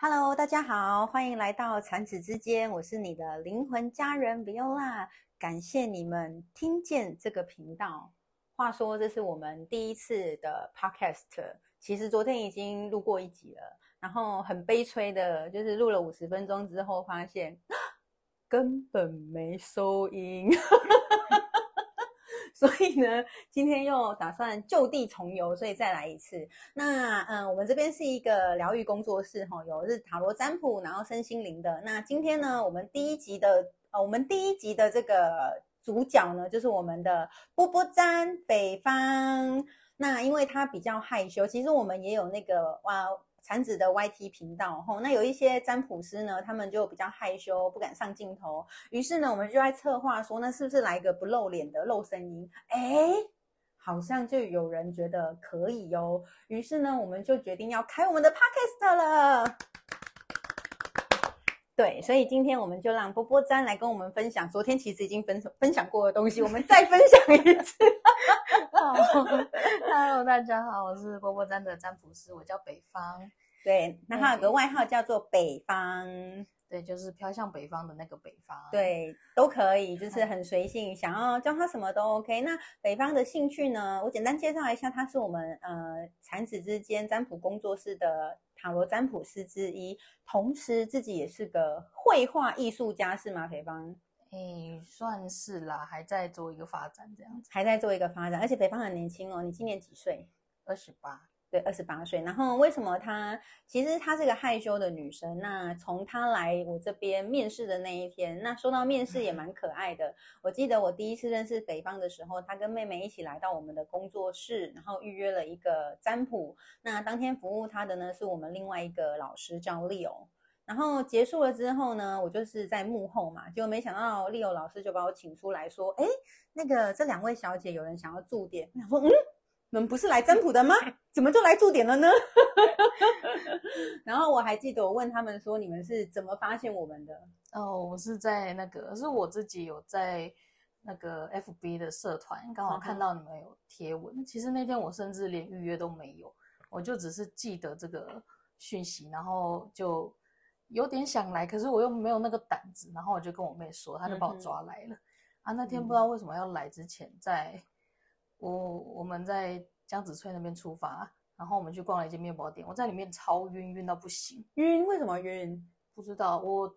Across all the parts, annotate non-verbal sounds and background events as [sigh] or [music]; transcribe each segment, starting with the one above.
Hello，大家好，欢迎来到产子之间，我是你的灵魂家人 Viola，感谢你们听见这个频道。话说，这是我们第一次的 Podcast，其实昨天已经录过一集了，然后很悲催的，就是录了五十分钟之后，发现 [gasps] 根本没收音。[laughs] 所以呢，今天又打算就地重游，所以再来一次。那嗯，我们这边是一个疗愈工作室，哈，有是塔罗占卜，然后身心灵的。那今天呢，我们第一集的呃，我们第一集的这个主角呢，就是我们的波波占北方。那因为他比较害羞，其实我们也有那个哇。产子的 YT 频道，吼，那有一些占卜师呢，他们就比较害羞，不敢上镜头。于是呢，我们就在策划说，那是不是来一个不露脸的露声音？哎，好像就有人觉得可以哟。于是呢，我们就决定要开我们的 Podcast 了。对，所以今天我们就让波波占来跟我们分享，昨天其实已经分分享过的东西，我们再分享一次。[laughs] [laughs] Hello，大家好，我是波波占的占卜师，我叫北方。对，那他有个外号叫做北方，对，就是飘向北方的那个北方。对，都可以，就是很随性，想要教他什么都 OK。那北方的兴趣呢？我简单介绍一下，他是我们呃产子之间占卜工作室的塔罗占卜师之一，同时自己也是个绘画艺术家，是吗？北方？诶，算是啦，还在做一个发展这样子，还在做一个发展，而且北方很年轻哦，你今年几岁？二十八。对，二十八岁。然后为什么她其实她是个害羞的女生？那从她来我这边面试的那一天，那说到面试也蛮可爱的。我记得我第一次认识北方的时候，她跟妹妹一起来到我们的工作室，然后预约了一个占卜。那当天服务她的呢，是我们另外一个老师叫 Leo。然后结束了之后呢，我就是在幕后嘛，就没想到 Leo 老师就把我请出来说：“哎，那个这两位小姐有人想要驻点。”我想说：“嗯。”你们不是来占卜的吗？[laughs] 怎么就来驻点了呢？[laughs] 然后我还记得我问他们说：“你们是怎么发现我们的？”哦，我是在那个，是我自己有在那个 FB 的社团刚好看到你们有贴文。其实那天我甚至连预约都没有，我就只是记得这个讯息，然后就有点想来，可是我又没有那个胆子，然后我就跟我妹说，她就把我抓来了。啊，那天不知道为什么要来之前在。我我们在江子翠那边出发，然后我们去逛了一间面包店。我在里面超晕，晕到不行。晕？为什么晕？不知道。我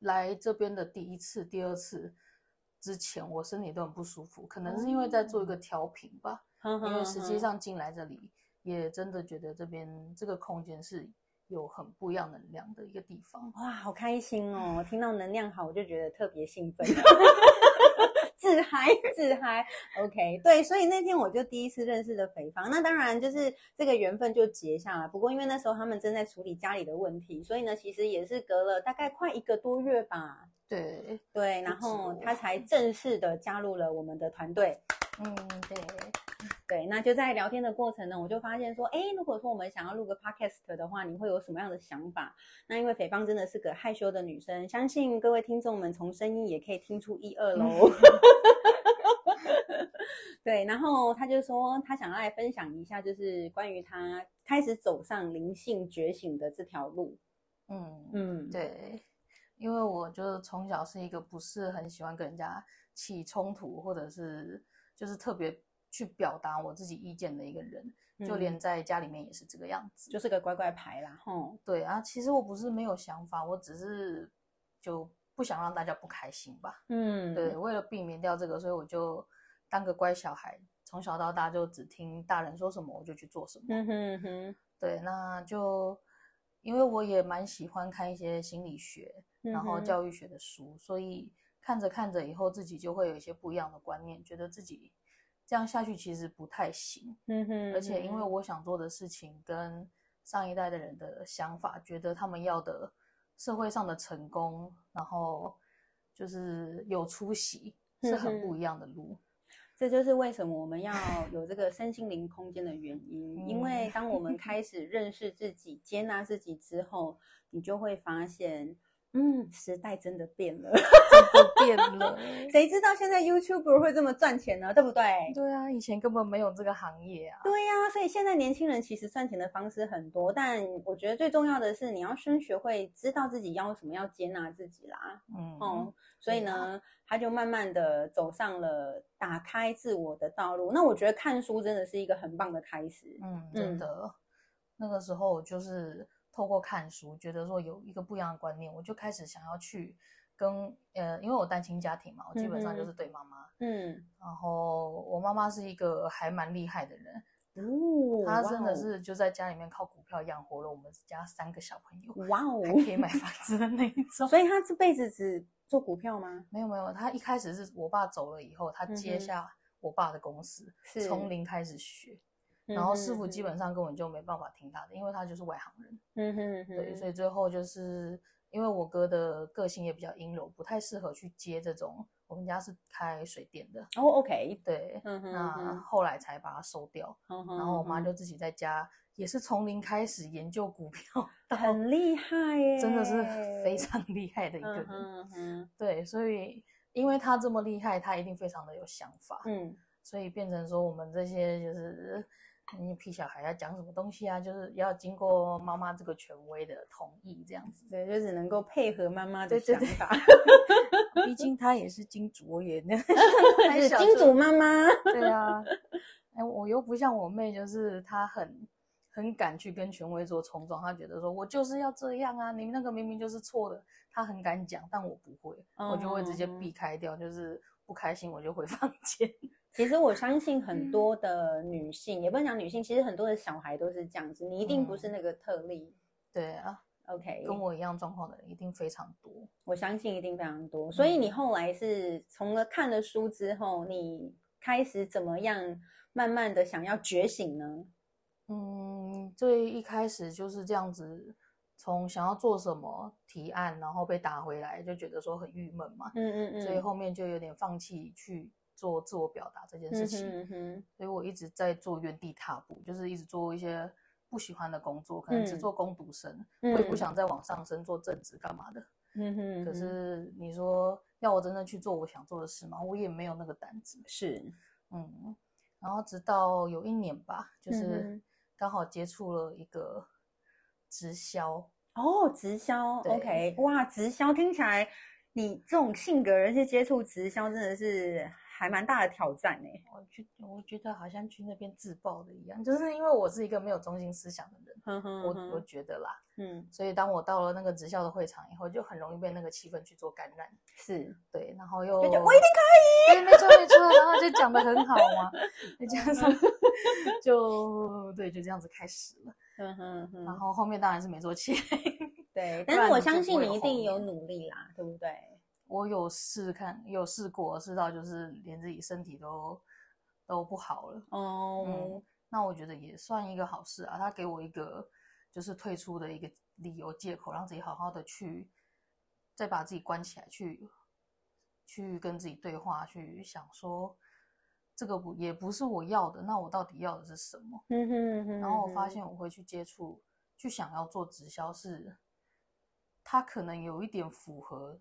来这边的第一次、第二次之前，我身体都很不舒服，可能是因为在做一个调频吧。因为实际上进来这里，也真的觉得这边这个空间是有很不一样能量的一个地方。哇，好开心哦！[laughs] 听到能量好，我就觉得特别兴奋。[laughs] [laughs] 自嗨自嗨，OK，对，所以那天我就第一次认识了肥芳，那当然就是这个缘分就结下来。不过因为那时候他们正在处理家里的问题，所以呢，其实也是隔了大概快一个多月吧。对对，然后他才正式的加入了我们的团队。嗯，对。对，那就在聊天的过程呢，我就发现说，哎，如果说我们想要录个 podcast 的话，你会有什么样的想法？那因为北方真的是个害羞的女生，相信各位听众们从声音也可以听出一二喽。[laughs] 对，然后他就说他想要来分享一下，就是关于他开始走上灵性觉醒的这条路。嗯嗯，对，因为我就从小是一个不是很喜欢跟人家起冲突，或者是就是特别。去表达我自己意见的一个人，就连在家里面也是这个样子，就是个乖乖牌啦。哼，对啊，其实我不是没有想法，我只是就不想让大家不开心吧。嗯，对，为了避免掉这个，所以我就当个乖小孩，从小到大就只听大人说什么我就去做什么。嗯哼哼，对，那就因为我也蛮喜欢看一些心理学，然后教育学的书，所以看着看着以后自己就会有一些不一样的观念，觉得自己。这样下去其实不太行，嗯哼，而且因为我想做的事情跟上一代的人的想法，觉得他们要的社会上的成功，然后就是有出息，是很不一样的路。这就是为什么我们要有这个身心灵空间的原因。因为当我们开 [laughs] 始认识自己、接纳自己之后，你就会发现。嗯，时代真的变了，真的变了。[laughs] 谁知道现在 YouTuber 会这么赚钱呢？对不对？对啊，以前根本没有这个行业啊。对呀，所以现在年轻人其实赚钱的方式很多，但我觉得最重要的是你要先学会知道自己要什么，要接纳自己啦。嗯哦，所以呢，他就慢慢的走上了打开自我的道路。那我觉得看书真的是一个很棒的开始。嗯，真的，那个时候就是。透过看书，觉得说有一个不一样的观念，我就开始想要去跟呃，因为我单亲家庭嘛，我基本上就是对妈妈，嗯，然后我妈妈是一个还蛮厉害的人，哦，她真的是就在家里面靠股票养活了我们家三个小朋友，哇哦，还可以买房子的那一种，[laughs] 所以她这辈子只做股票吗？没有没有，她一开始是我爸走了以后，她接下我爸的公司，从零开始学。然后师傅基本上根本就没办法听他的，因为他就是外行人。嗯哼，对，所以最后就是因为我哥的个性也比较阴柔，不太适合去接这种。我们家是开水电的。哦，OK，对，那后来才把它收掉。然后我妈就自己在家，也是从零开始研究股票，很厉害耶，真的是非常厉害的一个人。嗯哼，对，所以因为他这么厉害，他一定非常的有想法。嗯，所以变成说我们这些就是。你屁小孩要讲什么东西啊？就是要经过妈妈这个权威的同意，这样子。对，就只能够配合妈妈的想法。[laughs] 毕竟她也是金主，我也 [laughs] 是金主妈妈。对啊，[laughs] 哎，我又不像我妹，就是她很很敢去跟权威做冲撞。她觉得说我就是要这样啊，你那个明明就是错的。她很敢讲，但我不会，我就会直接避开掉，就是不开心我就回房间。其实我相信很多的女性，也不能讲女性，其实很多的小孩都是这样子。你一定不是那个特例。对啊，OK，跟我一样状况的人一定非常多。我相信一定非常多。所以你后来是从了看了书之后，你开始怎么样慢慢的想要觉醒呢？嗯，最一开始就是这样子，从想要做什么提案，然后被打回来，就觉得说很郁闷嘛。嗯嗯嗯。所以后面就有点放弃去。做自我表达这件事情，所以我一直在做原地踏步，就是一直做一些不喜欢的工作，可能只做攻读生，我也不想再往上升做正职干嘛的。嗯哼。可是你说要我真的去做我想做的事吗？我也没有那个胆子。是，嗯。然后直到有一年吧，就是刚好接触了一个直销。哦，直销，OK，哇，直销听起来你这种性格人去接触直销真的是。还蛮大的挑战呢，我觉我觉得好像去那边自爆的一样，就是因为我是一个没有中心思想的人，我我觉得啦，嗯，所以当我到了那个职校的会场以后，就很容易被那个气氛去做感染，是。对，然后又我一定可以，对，没错没错，然后就讲的很好嘛，[laughs] 再加上就对，就这样子开始了，嗯哼哼，然后后面当然是没做起来，对，但是我相信你一定有努力啦，对不对？我有试看，有试过，试到就是连自己身体都都不好了。哦，那我觉得也算一个好事啊。他给我一个就是退出的一个理由借口，让自己好好的去再把自己关起来，去去跟自己对话，去想说这个不也不是我要的，那我到底要的是什么？嗯哼。然后我发现我会去接触，去想要做直销，是他可能有一点符合。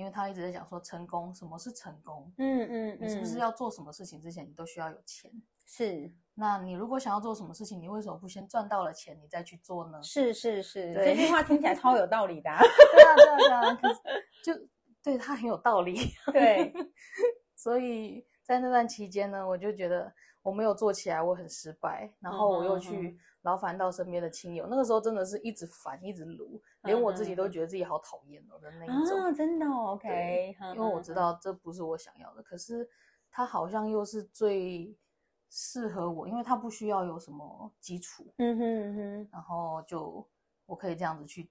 因为他一直在讲说成功，什么是成功？嗯嗯，你是不是要做什么事情之前，你都需要有钱？是。那你如果想要做什么事情，你为什么不先赚到了钱，你再去做呢？是是是，这句话听起来超有道理的。[laughs] 对啊对啊对啊，就对他很有道理。对，[laughs] 所以在那段期间呢，我就觉得我没有做起来，我很失败。然后我又去。劳烦到身边的亲友，那个时候真的是一直烦，一直撸，连我自己都觉得自己好讨厌哦的那一种。真的，OK，因为我知道这不是我想要的，可是他好像又是最适合我，因为他不需要有什么基础，嗯哼哼，然后就我可以这样子去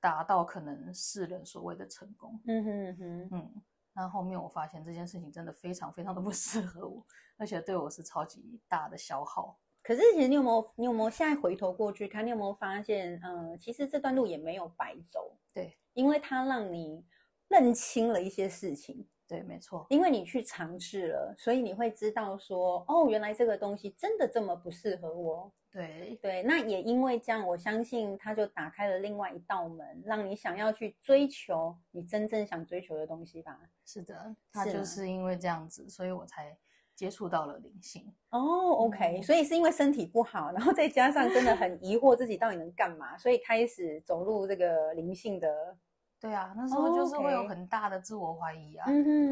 达到可能世人所谓的成功，嗯哼哼，嗯，那后面我发现这件事情真的非常非常的不 [laughs] 适合我，而且对我是超级大的消耗。可是，其实你有没有，你有没有现在回头过去看，你有没有发现，嗯，其实这段路也没有白走。对，因为它让你认清了一些事情。对，没错，因为你去尝试了，所以你会知道说，哦，原来这个东西真的这么不适合我。对对，那也因为这样，我相信它就打开了另外一道门，让你想要去追求你真正想追求的东西吧。是的，它就是因为这样子，所以我才接触到了灵性。哦，OK，所以是因为身体不好，然后再加上真的很疑惑自己到底能干嘛，所以开始走入这个灵性的。对啊，那时候就是会有很大的自我怀疑啊，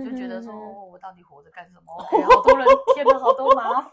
就觉得说我到底活着干什么？[laughs] 好多人添了好多麻烦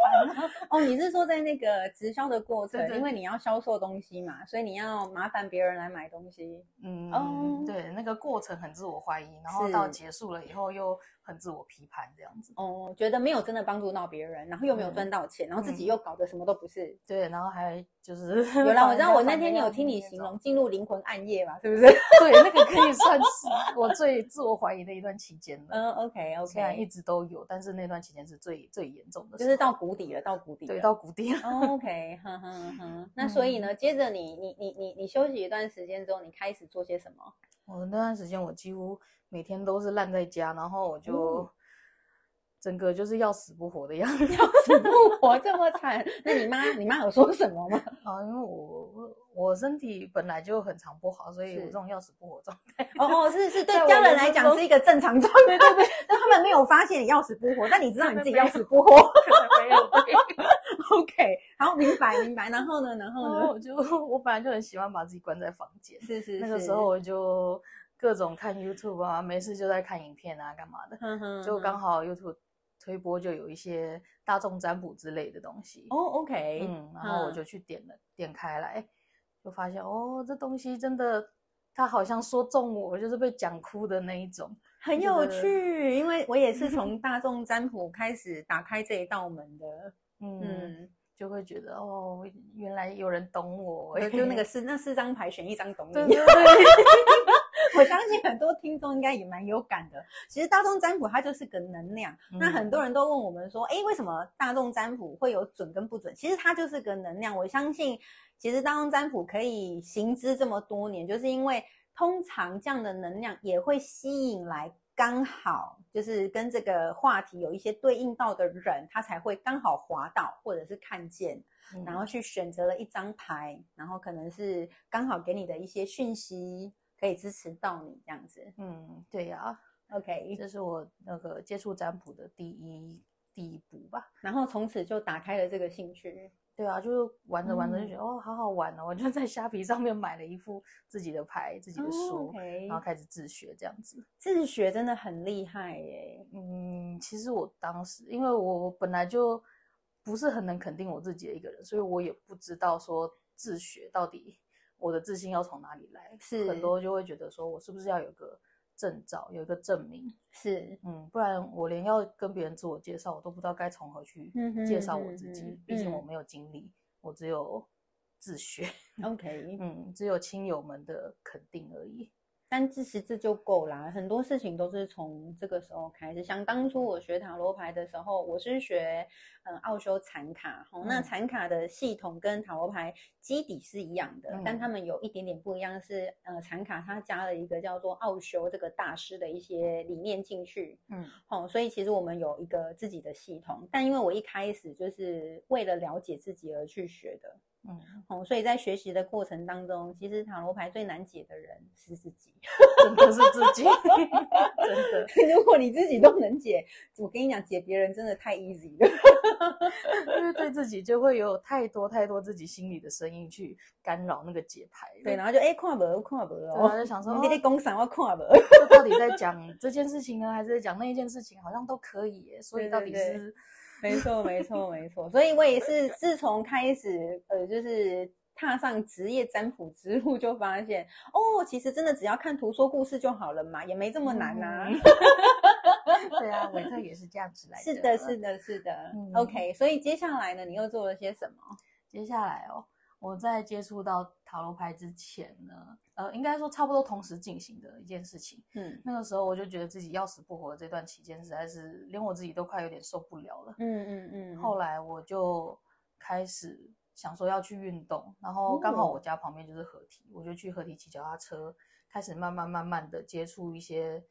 哦。你是说在那个直销的过程，因为你要销售东西嘛，所以你要麻烦别人来买东西。嗯，对，那个过程很自我怀疑，然后到结束了以后又。很自我批判这样子哦，觉得没有真的帮助到别人，然后又没有赚到钱，然后自己又搞得什么都不是。对，然后还就是 [laughs] 有啦，[laughs] 我知道我那天有听你形容进入灵魂暗夜嘛，是不是？[laughs] 对，那个可以算是我最自我怀疑的一段期间了。嗯，OK OK，虽然一直都有，但是那段期间是最最严重的，就是到谷底了，到谷底，对，到谷底了。OK，哼哼哼。那所以呢，接着你你你你你休息一段时间之后，你开始做些什么？我那段时间我几乎每天都是烂在家，然后我就。整个就是要死不活的样 [laughs] 子，要死不活这么惨。那你妈，你妈有说什么吗？[laughs] 啊，因为我我身体本来就很常不好，所以我这种要死不活状态。哦哦，是是，[laughs] 对家人来讲是一个正常状态，对对。但他们没有发现你要死不活，但你知道你自己要死不活。没有。[laughs] OK，好，明白明白。然后呢，然后呢，[laughs] 我就我本来就很喜欢把自己关在房间，是是。那个时候我就各种看 YouTube 啊，没事就在看影片啊，干嘛的。就刚好 YouTube。推播就有一些大众占卜之类的东西哦，OK，嗯，然后我就去点了，点开来就发现哦，这东西真的，他好像说中我，就是被讲哭的那一种，很有趣。因为我也是 [laughs] 从大众占卜开始打开这一道门的，嗯，就会觉得哦，原来有人懂我，[laughs] 就那个四那四张牌选一张懂你。[laughs] 我相信很多听众应该也蛮有感的。其实大众占卜它就是个能量，那很多人都问我们说，哎，为什么大众占卜会有准跟不准？其实它就是个能量。我相信，其实大众占卜可以行之这么多年，就是因为通常这样的能量也会吸引来刚好就是跟这个话题有一些对应到的人，他才会刚好滑到或者是看见，然后去选择了一张牌，然后可能是刚好给你的一些讯息。可以支持到你这样子，嗯，对呀，OK，这是我那个接触占卜的第一第一步吧，然后从此就打开了这个兴趣，对啊，就是玩着玩着就觉得哦，好好玩哦，我就在虾皮上面买了一副自己的牌、自己的书，然后开始自学这样子，自学真的很厉害耶，嗯，其实我当时因为我本来就不是很能肯定我自己的一个人，所以我也不知道说自学到底。我的自信要从哪里来？是很多就会觉得说，我是不是要有个证照，有一个证明？是，嗯，不然我连要跟别人自我介绍，我都不知道该从何去介绍我自己。毕竟我没有经历，我只有自学。OK，[laughs] 嗯，只有亲友们的肯定而已。但其实这就够啦，很多事情都是从这个时候开始。像当初我学塔罗牌的时候，我是学嗯奥修残卡，哈，那残卡的系统跟塔罗牌基底是一样的，但他们有一点点不一样，是呃残卡它加了一个叫做奥修这个大师的一些理念进去，嗯，好，所以其实我们有一个自己的系统，但因为我一开始就是为了了解自己而去学的。嗯，哦，所以在学习的过程当中，其实塔罗牌最难解的人是自己，[laughs] 真的是自己，真的。[laughs] [laughs] 如果你自己都能解，我跟你讲，解别人真的太 easy 了，[laughs] 因为对自己就会有太多太多自己心里的声音去干扰那个解牌。对，然后就哎，看不看不哦，就想说 [laughs] 你得公赏我看不，[laughs] 这到底在讲这件事情呢，还是在讲那一件事情？好像都可以，所以到底是。没错，没错，没错。所以我也是自从开始，呃，就是踏上职业占卜之路，就发现哦，其实真的只要看图说故事就好了嘛，也没这么难呐。[laughs] 对啊，维特也是这样子来的。是的，是的，是的。OK，所以接下来呢，你又做了些什么？接下来哦。我在接触到塔罗牌之前呢，呃，应该说差不多同时进行的一件事情。嗯，那个时候我就觉得自己要死不活，这段期间实在是连我自己都快有点受不了了。嗯嗯嗯。后来我就开始想说要去运动，然后刚好我家旁边就是河堤，我就去河堤骑脚踏车，开始慢慢慢慢的接触一些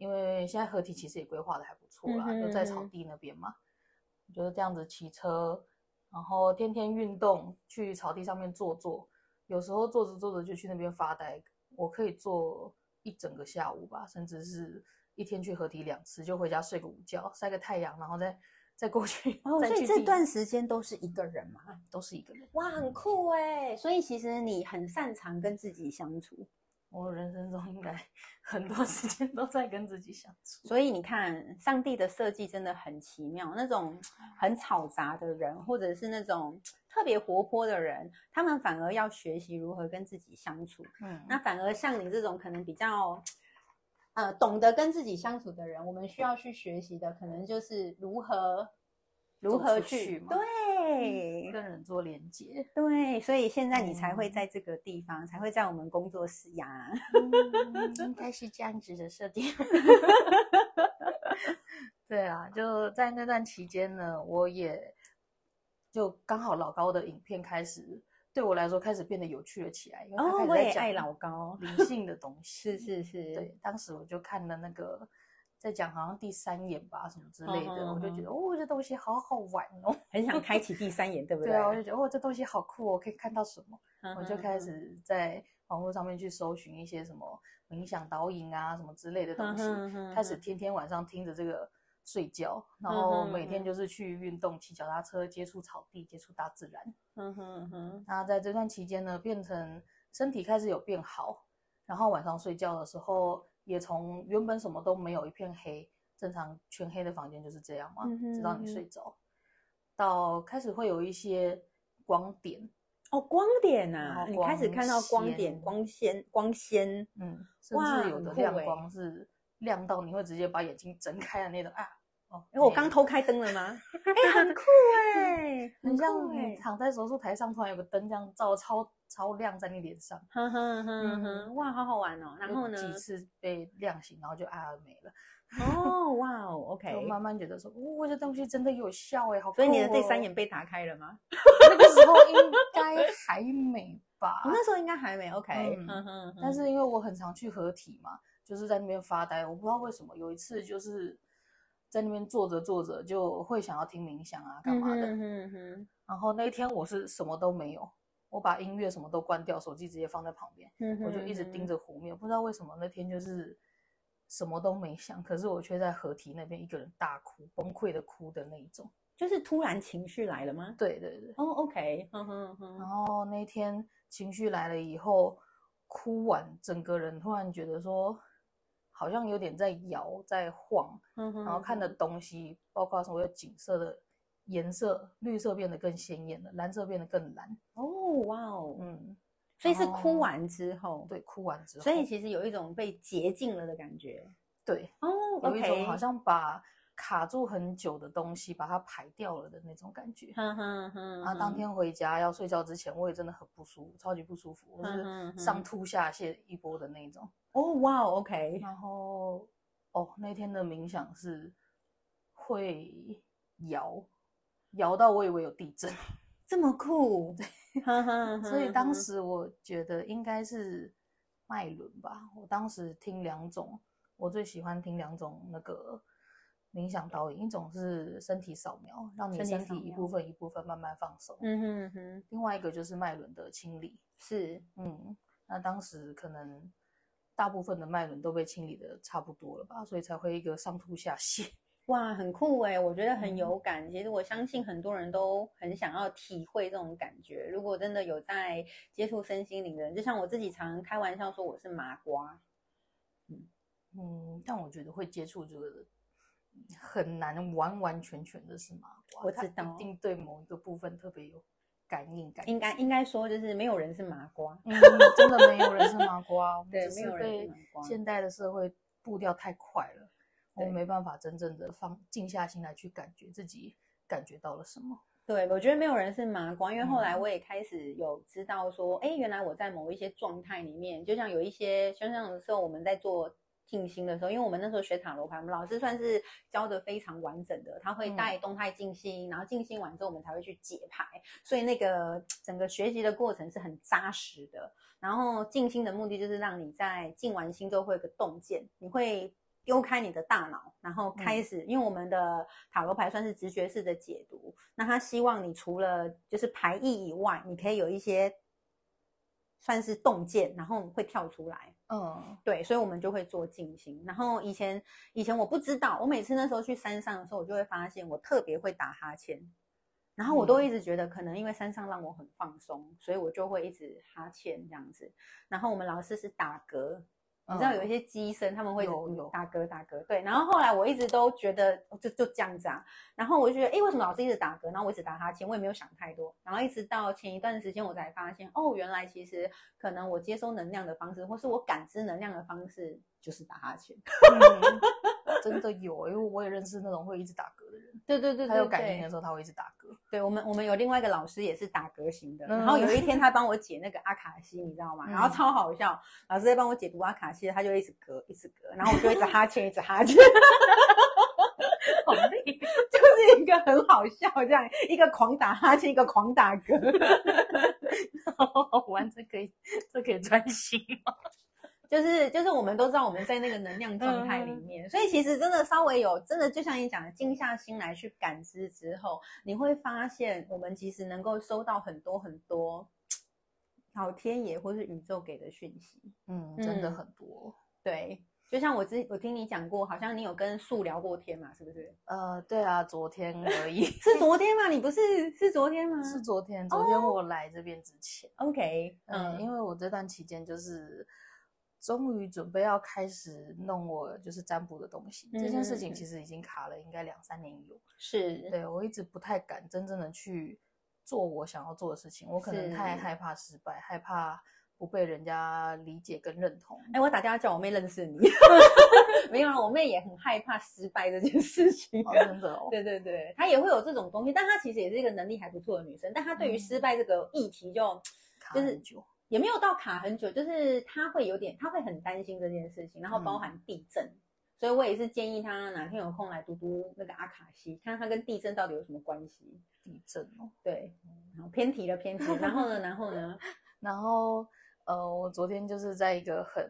因为现在合体其实也规划的还不错啦，就在草地那边嘛，就是这样子骑车，然后天天运动，去草地上面坐坐，有时候坐着坐着就去那边发呆，我可以坐一整个下午吧，甚至是一天去合体两次，就回家睡个午觉，晒个太阳，然后再再过去。哦，[laughs] 所以这段时间都是一个人嘛，都是一个人。哇，很酷哎！所以其实你很擅长跟自己相处。我人生中应该 [laughs] 很多时间都在跟自己相处，所以你看，上帝的设计真的很奇妙。那种很吵杂的人，或者是那种特别活泼的人，他们反而要学习如何跟自己相处。嗯，那反而像你这种可能比较呃懂得跟自己相处的人，我们需要去学习的，可能就是如何如何去对。对，跟人做连接，对，所以现在你才会在这个地方，才会在我们工作室呀，[laughs] 应该是这样子的设定。[laughs] 对啊，就在那段期间呢，我也就刚好老高的影片开始对我来说开始变得有趣了起来，因为他开始在讲老高灵性的东 [laughs] 西。是是是，对，当时我就看了那个。在讲好像第三眼吧什么之类的，我就觉得哦，这东西好好玩哦，很想开启第三眼，对不对？对啊，我就觉得哦，这东西好酷哦，可以看到什么？我就开始在网络上面去搜寻一些什么冥想导引啊什么之类的东西，开始天天晚上听着这个睡觉，然后每天就是去运动，骑脚踏车，接触草地，接触大自然。嗯哼哼。那在这段期间呢，变成身体开始有变好，然后晚上睡觉的时候。也从原本什么都没有一片黑，正常全黑的房间就是这样嘛，直到你睡着，到开始会有一些光点哦，光点呐，你开始看到光点、光鲜、光鲜，嗯，甚至有的亮光是亮到你会直接把眼睛睁开的那种啊。哦，因为我刚偷开灯了吗？[laughs] 哎，[laughs] 很酷哎，很像你躺在手术台上，突然有个灯这样照，超超亮在你脸上。哼哼哼哼，哇，好好玩哦。然后呢？几次被亮醒，然后就啊没了。哦，哇哦，OK。[laughs] 就慢慢觉得说，哇，这东西真的有效哎，好。所以你的第三眼被打开了吗？那个时候应该还没吧？那时候应该还没，OK。嗯哼。但是因为我很常去合体嘛，就是在那边发呆，我不知道为什么，有一次就是。在那边坐着坐着就会想要听冥想啊，干嘛的？然后那一天我是什么都没有，我把音乐什么都关掉，手机直接放在旁边，我就一直盯着湖面。不知道为什么那天就是什么都没想，可是我却在河堤那边一个人大哭，崩溃的哭的那一种。就是突然情绪来了吗？对对对。哦，OK。然后那天情绪来了以后，哭完整个人突然觉得说。好像有点在摇，在晃，然后看的东西，包括所有景色的颜色，绿色变得更鲜艳了，蓝色变得更蓝。哦，哇哦，嗯，所以是哭完之后，对，哭完之后，所以其实有一种被洁净了的感觉。对，哦，有一种好像把卡住很久的东西把它排掉了的那种感觉。哼哼哼。然后当天回家要睡觉之前，我也真的很不舒服，超级不舒服，我是上吐下泻一波的那种。哦，哇，OK。然后，哦，那天的冥想是会摇，摇到我以为有地震，[laughs] 这么酷。对，所以当时我觉得应该是脉轮吧。我当时听两种，我最喜欢听两种那个冥想导引，一种是身体扫描，让你身体一部分一部分慢慢放松。嗯哼哼。另外一个就是脉轮的清理。是，嗯，那当时可能。大部分的脉轮都被清理的差不多了吧，所以才会一个上吐下泻。[laughs] 哇，很酷哎，我觉得很有感。其实我相信很多人都很想要体会这种感觉。如果真的有在接触身心灵的人，就像我自己常开玩笑说我是麻瓜。嗯嗯，但我觉得会接触这个很难完完全全的是麻瓜。我知道，一定对某一个部分特别有。感应感应该应该说就是没有人是麻瓜，嗯，真的没有人是麻瓜，对，没有人是麻瓜。现代的社会步调太快了，我们没办法真正的放静下心来去感觉自己感觉到了什么。对，我觉得没有人是麻瓜，因为后来我也开始有知道说，哎，原来我在某一些状态里面，就像有一些像像的时候我们在做。静心的时候，因为我们那时候学塔罗牌，我们老师算是教的非常完整的，他会带动态静心，然后静心完之后，我们才会去解牌，所以那个整个学习的过程是很扎实的。然后静心的目的就是让你在静完心之后会有个洞见，你会丢开你的大脑，然后开始，因为我们的塔罗牌算是直觉式的解读，那他希望你除了就是牌意以外，你可以有一些算是洞见，然后会跳出来。嗯，对，所以我们就会做静心。然后以前以前我不知道，我每次那时候去山上的时候，我就会发现我特别会打哈欠，然后我都一直觉得可能因为山上让我很放松，所以我就会一直哈欠这样子。然后我们老师是打嗝。你知道有一些机声，他们会打嗝打嗝，对。然后后来我一直都觉得就就这样子啊。然后我就觉得，哎，为什么老是一直打嗝？然后我一直打哈欠，我也没有想太多。然后一直到前一段时间，我才发现，哦，原来其实可能我接收能量的方式，或是我感知能量的方式，就是打哈欠。真的有，因为我也认识那种会一直打嗝的人。对对对，他有感应的时候，他会一直打嗝。对我们，我们有另外一个老师也是打嗝型的。然后有一天他帮我解那个阿卡西，你知道吗？然后超好笑，老师在帮我解读阿卡西，他就一直嗝，一直嗝，然后我就一直哈欠，一直哈欠。[laughs] 好累，[laughs] 就是一个很好笑这样，一个狂打哈欠，一个狂打嗝。[laughs] 好玩，这可以，这可以专心吗？就是就是我们都知道我们在那个能量状态里面，所以其实真的稍微有真的就像你讲的，静下心来去感知之后，你会发现我们其实能够收到很多很多老天爷或是宇宙给的讯息，嗯，真的很多。对，就像我之我听你讲过，好像你有跟树聊过天嘛，是不是？呃，对啊，昨天而已。[laughs] 是昨天吗？你不是是昨天吗？是昨天，昨天我来这边之前。OK，嗯，因为我这段期间就是。终于准备要开始弄我就是占卜的东西，这件事情其实已经卡了，应该两三年有。是对我一直不太敢真正的去做我想要做的事情，我可能太害怕失败，害怕不被人家理解跟认同。哎，我打电话叫我妹认识你，[laughs] 没有啊，我妹也很害怕失败这件事情。真的，对对对，她也会有这种东西，但她其实也是一个能力还不错的女生，但她对于失败这个议题就就是。也没有到卡很久，就是他会有点，他会很担心这件事情，然后包含地震，所以我也是建议他哪天有空来读读那个阿卡西，看看他跟地震到底有什么关系。地震哦，对，然后偏题了偏题，然后呢，然后呢，[laughs] 然后呃，我昨天就是在一个很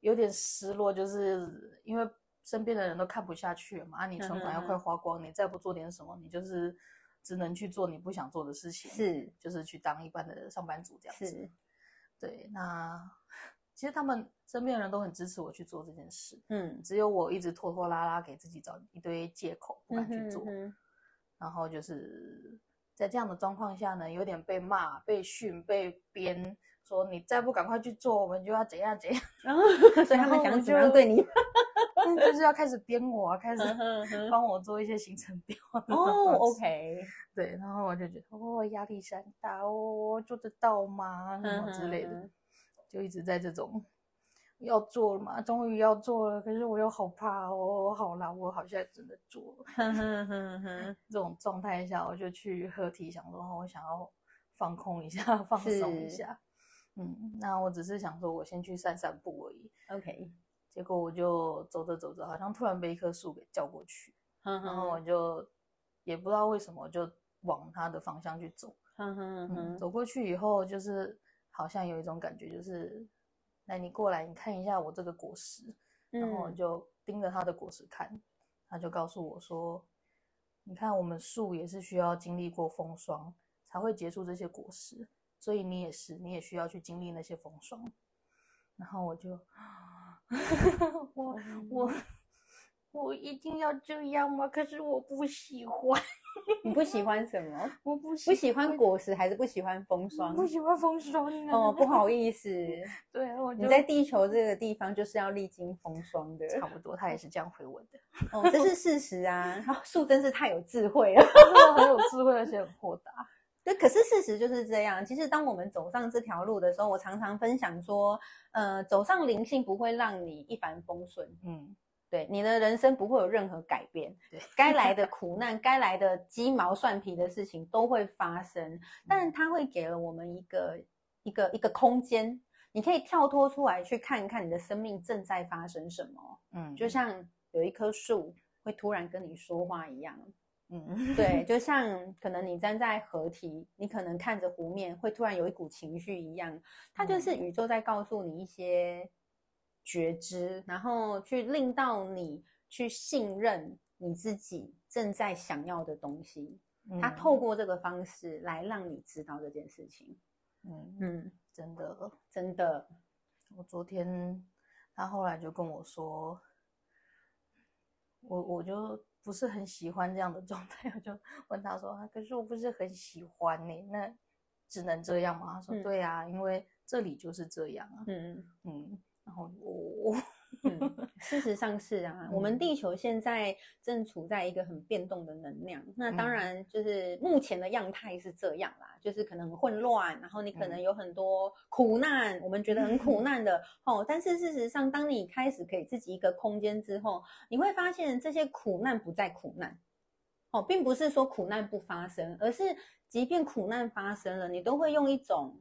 有点失落，就是因为身边的人都看不下去了嘛，啊，你存款要快花光，你再不做点什么，你就是。只能去做你不想做的事情，是，就是去当一般的上班族这样子。对，那其实他们身边的人都很支持我去做这件事，嗯，只有我一直拖拖拉拉，给自己找一堆借口不敢去做。然后就是在这样的状况下呢，有点被骂、被训、被编，说你再不赶快去做，我们就要怎样怎样。[laughs] 然后，所以他们想怎样对你？就是要开始编我，开始帮我做一些行程表。[laughs] 哦，OK，对，然后我就觉得哦，压力山大哦，做得到吗？什么之类的，就一直在这种要做了嘛，终于要做了，可是我又好怕哦，好啦，我好像真的做了。[laughs] 这种状态下，我就去合体，想说我想要放空一下，[laughs] 放松一下。嗯，那我只是想说，我先去散散步而已。OK。结果我就走着走着，好像突然被一棵树给叫过去，然后我就也不知道为什么，就往它的方向去走。走过去以后，就是好像有一种感觉，就是那你过来，你看一下我这个果实。然后我就盯着它的果实看，他就告诉我说：“你看，我们树也是需要经历过风霜才会结出这些果实，所以你也是，你也需要去经历那些风霜。”然后我就。[laughs] 我我我一定要这样吗？可是我不喜欢。你不喜欢什么？[laughs] 我不不喜欢果实，还是不喜欢风霜？不喜欢风霜哦，不好意思。[laughs] 对，你在地球这个地方就是要历经风霜的。差不多，他也是这样回我的。哦，这是事实啊。树真是太有智慧了，很有智慧，而且很豁达。对，可是事实就是这样。其实，当我们走上这条路的时候，我常常分享说，呃，走上灵性不会让你一帆风顺，嗯，对，你的人生不会有任何改变。对，该来的苦难，该来的鸡毛蒜皮的事情都会发生，但是它会给了我们一个一个一个空间，你可以跳脱出来去看一看你的生命正在发生什么。嗯，就像有一棵树会突然跟你说话一样。嗯，对，就像可能你站在河堤，你可能看着湖面，会突然有一股情绪一样，它就是宇宙在告诉你一些觉知，然后去令到你去信任你自己正在想要的东西。他透过这个方式来让你知道这件事情。嗯嗯，真的真的。我昨天他后来就跟我说，我我就不是很喜欢这样的状态，[laughs] 我就问他说：“可是我不是很喜欢呢，那只能这样吗？”他说：“对啊，因为这里就是这样啊。”嗯嗯，然后我。[laughs] 嗯，事实上是啊，我们地球现在正处在一个很变动的能量。那当然就是目前的样态是这样啦，就是可能混乱，然后你可能有很多苦难，我们觉得很 [laughs] 苦难的哦。但是事实上，当你开始给自己一个空间之后，你会发现这些苦难不再苦难哦，并不是说苦难不发生，而是即便苦难发生了，你都会用一种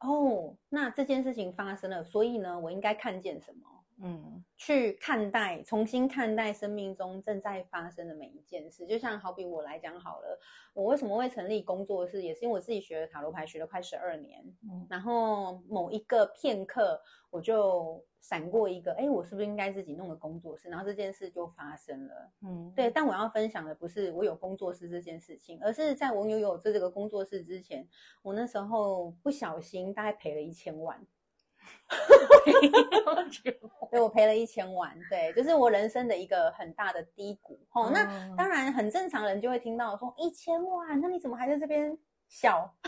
哦，那这件事情发生了，所以呢，我应该看见什么？嗯，去看待，重新看待生命中正在发生的每一件事。就像好比我来讲好了，我为什么会成立工作室，也是因为我自己学了塔罗牌，学了快十二年。嗯，然后某一个片刻，我就闪过一个，哎，我是不是应该自己弄个工作室？然后这件事就发生了。嗯，对。但我要分享的不是我有工作室这件事情，而是在我拥有这这个工作室之前，我那时候不小心大概赔了一千万。对，我赔了一千万，对，就是我人生的一个很大的低谷。哦，那当然很正常，人就会听到说一千万，那你怎么还在这边笑？[laughs]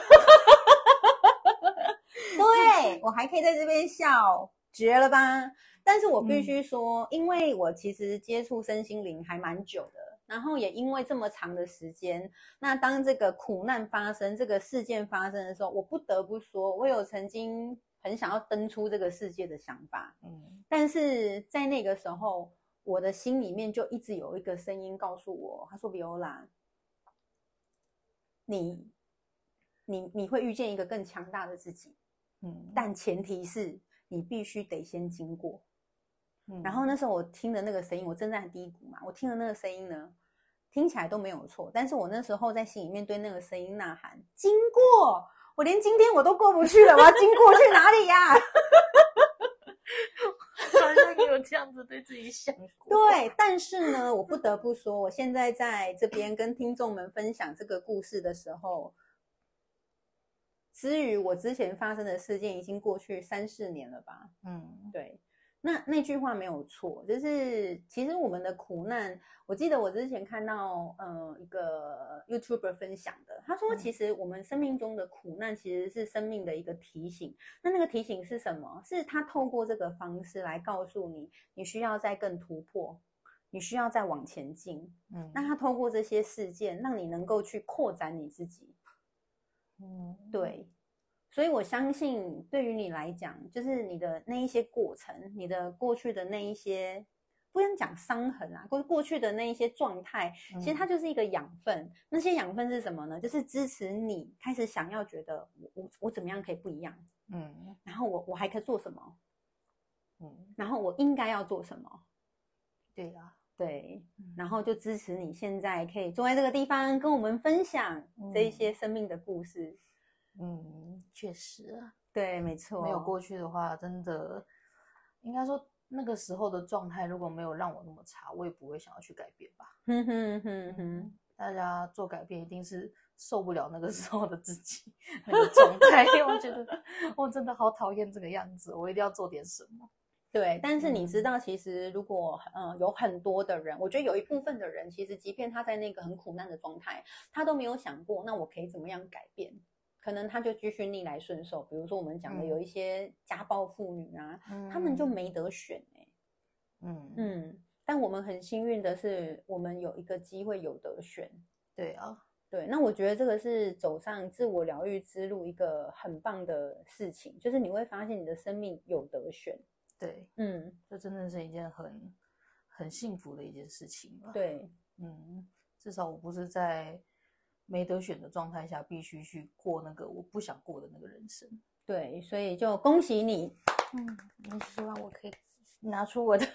对我还可以在这边笑，绝了吧？但是我必须说，因为我其实接触身心灵还蛮久的，然后也因为这么长的时间，那当这个苦难发生、这个事件发生的时候，我不得不说，我有曾经。很想要登出这个世界的想法，嗯，但是在那个时候，我的心里面就一直有一个声音告诉我，他说：“Viola，你，你你会遇见一个更强大的自己，嗯，但前提是你必须得先经过。”嗯，然后那时候我听的那个声音，我正在低谷嘛，我听的那个声音呢，听起来都没有错，但是我那时候在心里面对那个声音呐喊：“经过。”我连今天我都过不去了，我要经过去哪里呀？[laughs] 好像有这样子对自己想过。[laughs] 对，但是呢，我不得不说，我现在在这边跟听众们分享这个故事的时候，至于我之前发生的事件，已经过去三四年了吧？嗯，对。那那句话没有错，就是其实我们的苦难，我记得我之前看到，呃，一个 YouTuber 分享的，他说，其实我们生命中的苦难其实是生命的一个提醒。那那个提醒是什么？是他透过这个方式来告诉你，你需要再更突破，你需要再往前进。嗯，那他透过这些事件，让你能够去扩展你自己。嗯，对。所以，我相信对于你来讲，就是你的那一些过程，你的过去的那一些，不想讲伤痕啊，过过去的那一些状态，其实它就是一个养分。那些养分是什么呢？就是支持你开始想要觉得我我我怎么样可以不一样，嗯，然后我我还可以做什么，嗯，然后我应该要做什么，对啊，对，然后就支持你现在可以坐在这个地方跟我们分享这一些生命的故事。嗯，确实，对，没错。没有过去的话，真的应该说那个时候的状态，如果没有让我那么差，我也不会想要去改变吧。哼哼哼哼，大家做改变一定是受不了那个时候的自己 [laughs] 那个状态，我觉得我真的好讨厌这个样子，我一定要做点什么。对，但是你知道，其实如果嗯有很多的人，我觉得有一部分的人，其实即便他在那个很苦难的状态，他都没有想过，那我可以怎么样改变。可能他就继续逆来顺受，比如说我们讲的有一些家暴妇女啊，他们就没得选哎，嗯。嗯，但我们很幸运的是，我们有一个机会有得选，对啊，对，那我觉得这个是走上自我疗愈之路一个很棒的事情，就是你会发现你的生命有得选，对，嗯，这真的是一件很很幸福的一件事情了，对，嗯，至少我不是在。没得选的状态下，必须去过那个我不想过的那个人生。对，所以就恭喜你。嗯，我希望我可以拿出我的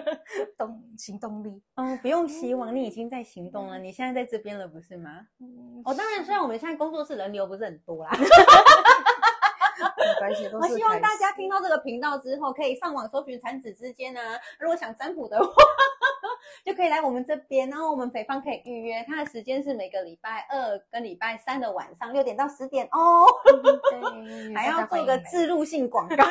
[laughs] 动行动力。嗯，不用希望，你已经在行动了。你现在在这边了，不是吗？嗯。哦，当然，虽然我们现在工作室人流不是很多啦。[laughs] 我希望大家听到这个频道之后，可以上网搜寻产子之间啊。如果想占卜的话，[laughs] 就可以来我们这边，然后我们北方可以预约，它的时间是每个礼拜二跟礼拜三的晚上六点到十点哦。对，[laughs] 还要做个自入性广告。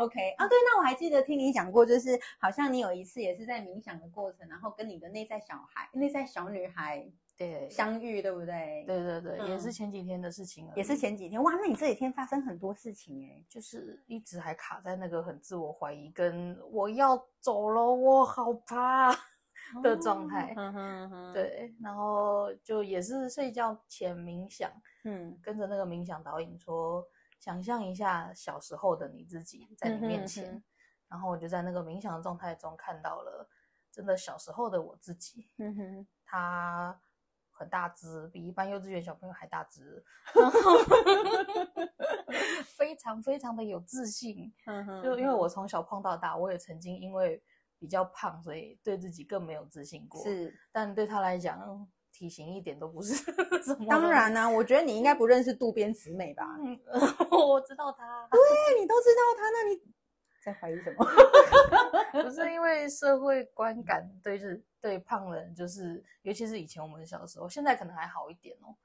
OK 啊，[laughs] 对，那我还记得听你讲过，就是好像你有一次也是在冥想的过程，然后跟你的内在小孩、内在小女孩。对，相遇对不对？对对对，也是前几天的事情也是前几天。哇，那你这几天发生很多事情哎，就是一直还卡在那个很自我怀疑，跟我要走了，我好怕 [laughs] 的状态。对，然后就也是睡觉前冥想，嗯，跟着那个冥想导引说，想象一下小时候的你自己在你面前，然后我就在那个冥想的状态中看到了真的小时候的我自己。嗯哼，他。很大只，比一般幼稚园小朋友还大只，[laughs] [laughs] 非常非常的有自信。就因为我从小胖到大，我也曾经因为比较胖，所以对自己更没有自信过。是，但对他来讲，体型一点都不是 [laughs] 什么。当然啦，我觉得你应该不认识渡边直美吧？嗯我知道他，对你都知道他，那你在怀疑什么？[laughs] 不是因为社会观感对是。对胖人就是，尤其是以前我们小时候，现在可能还好一点哦。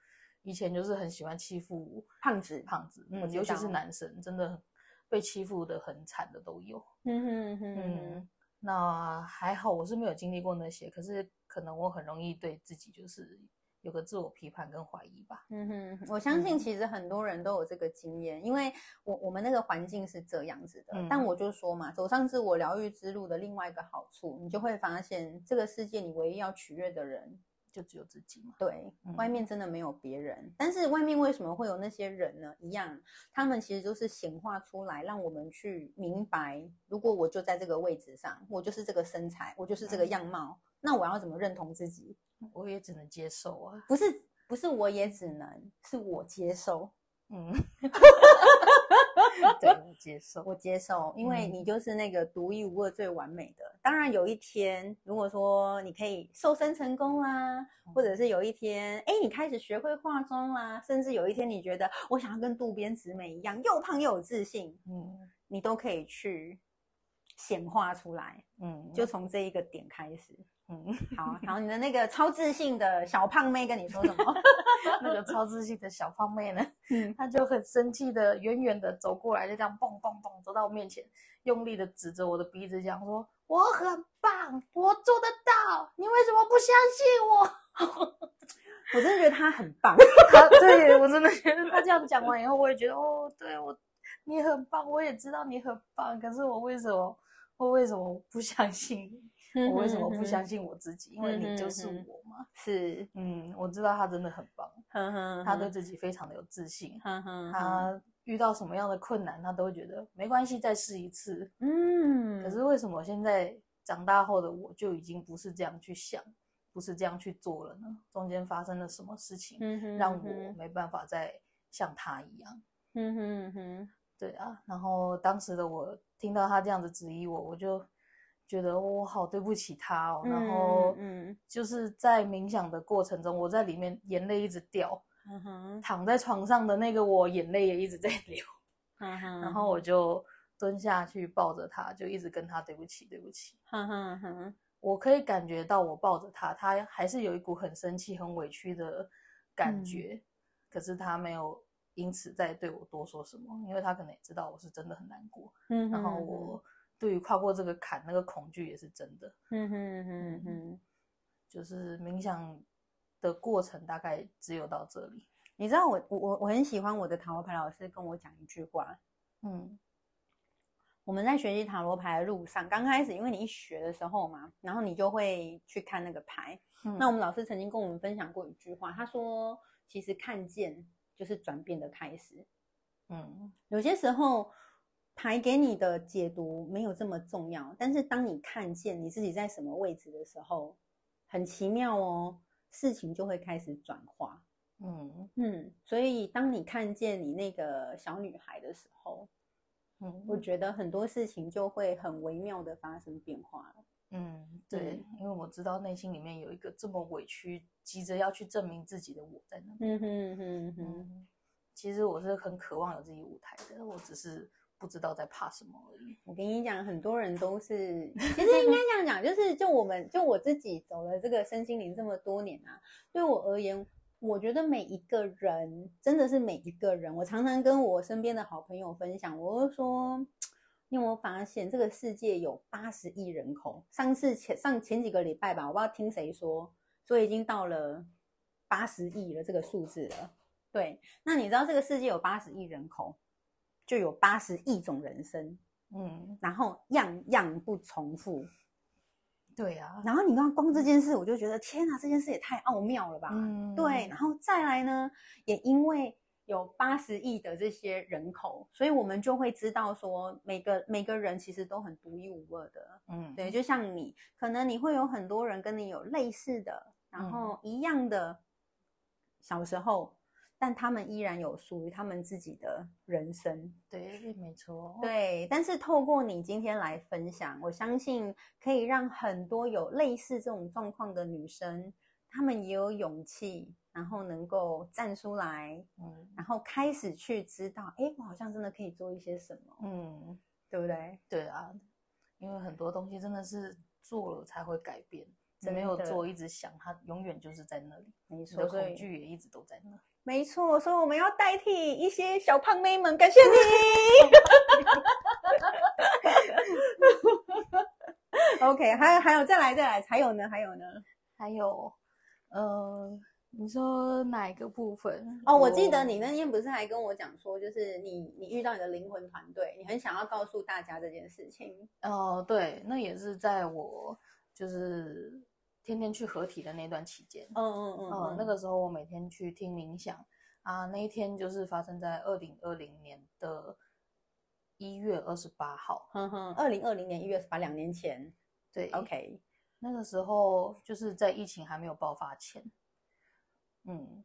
以前就是很喜欢欺负胖子，胖子，嗯，尤其是男生，真的被欺负的很惨的都有。嗯哼哼，那还好，我是没有经历过那些，可是可能我很容易对自己就是。有个自我批判跟怀疑吧。嗯哼，我相信其实很多人都有这个经验，因为我我们那个环境是这样子的。但我就说嘛，走上自我疗愈之路的另外一个好处，你就会发现这个世界你唯一要取悦的人就只有自己嘛。对，外面真的没有别人。但是外面为什么会有那些人呢？一样，他们其实都是显化出来，让我们去明白，如果我就在这个位置上，我就是这个身材，我就是这个样貌，那我要怎么认同自己？我也只能接受啊，不是不是，我也只能是我接受，嗯，[laughs] 对，我接受，我接受，因为你就是那个独一无二、最完美的。当然，有一天，如果说你可以瘦身成功啦，或者是有一天，哎，你开始学会化妆啦，甚至有一天你觉得我想要跟渡边直美一样，又胖又有自信，嗯，你都可以去显化出来，嗯，就从这一个点开始。嗯，好，然后你的那个超自信的小胖妹跟你说什么？[laughs] 那个超自信的小胖妹呢？嗯，[laughs] 她就很生气的，远远的走过来，就这样蹦蹦蹦走到我面前，用力的指着我的鼻子讲说：“我很棒，我做得到，你为什么不相信我？[laughs] ”我真的觉得她很棒，她对我真的觉得她这样讲完以后，我也觉得哦，对我你很棒，我也知道你很棒，可是我为什么我为什么不相信你？我为什么不相信我自己？因为你就是我嘛。是，嗯，我知道他真的很棒，他对自己非常的有自信。他遇到什么样的困难，他都会觉得没关系，再试一次。嗯。可是为什么现在长大后的我就已经不是这样去想，不是这样去做了呢？中间发生了什么事情，让我没办法再像他一样？嗯哼哼。对啊，然后当时的我听到他这样子质疑我，我就。觉得我好对不起他哦，然后嗯，就是在冥想的过程中，我在里面眼泪一直掉，嗯哼，躺在床上的那个我眼泪也一直在流，嗯哼，然。后我就蹲下去抱着他，就一直跟他对不起，对不起，哼哼哼，我可以感觉到我抱着他，他还是有一股很生气、很委屈的感觉，可是他没有因此再对我多说什么，因为他可能也知道我是真的很难过，嗯，然后我。对于跨过这个坎，那个恐惧也是真的。嗯哼哼哼，就是冥想的过程大概只有到这里。你知道我我我我很喜欢我的塔罗牌老师跟我讲一句话。嗯，我们在学习塔罗牌的路上，刚开始因为你一学的时候嘛，然后你就会去看那个牌。那我们老师曾经跟我们分享过一句话，他说：“其实看见就是转变的开始。”嗯，有些时候。牌给你的解读没有这么重要，但是当你看见你自己在什么位置的时候，很奇妙哦，事情就会开始转化。嗯嗯，所以当你看见你那个小女孩的时候，嗯，我觉得很多事情就会很微妙的发生变化了。嗯，对，因为我知道内心里面有一个这么委屈、急着要去证明自己的我在那。嗯哼哼哼。其实我是很渴望有自己舞台的，我只是不知道在怕什么而已。我跟你讲，很多人都是，其实应该这样讲，就是就我们就我自己走了这个身心灵这么多年啊，对我而言，我觉得每一个人真的是每一个人，我常常跟我身边的好朋友分享，我就说。你有没有发现这个世界有八十亿人口？上次前上前几个礼拜吧，我不知道听谁说，说已经到了八十亿了这个数字了。对，那你知道这个世界有八十亿人口，就有八十亿种人生，嗯，然后样样不重复。对啊，然后你刚光这件事，我就觉得天哪，这件事也太奥妙了吧？嗯，对，然后再来呢，也因为。有八十亿的这些人口，所以我们就会知道说，每个每个人其实都很独一无二的。嗯，对，就像你，可能你会有很多人跟你有类似的，然后一样的小时候，但他们依然有属于他们自己的人生。对，没错。对，但是透过你今天来分享，我相信可以让很多有类似这种状况的女生，她们也有勇气。然后能够站出来，嗯，然后开始去知道，哎，我好像真的可以做一些什么，嗯，对不对？对啊，因为很多东西真的是做了才会改变，没有做一直想，它永远就是在那里。没错，恐惧也一直都在那。没错，所以我们要代替一些小胖妹们，感谢你。[laughs] OK，还有还有，再来再来，还有呢？还有呢？还有，呃。你说哪一个部分？哦，我记得你那天不是还跟我讲说，就是你你遇到你的灵魂团队，你很想要告诉大家这件事情。哦，对，那也是在我就是天天去合体的那段期间。嗯嗯嗯。嗯，那个时候我每天去听冥想啊，那一天就是发生在二零二零年的一月二十八号。哼哼，二零二零年一月二十八，两年前。对，OK，那个时候就是在疫情还没有爆发前。嗯，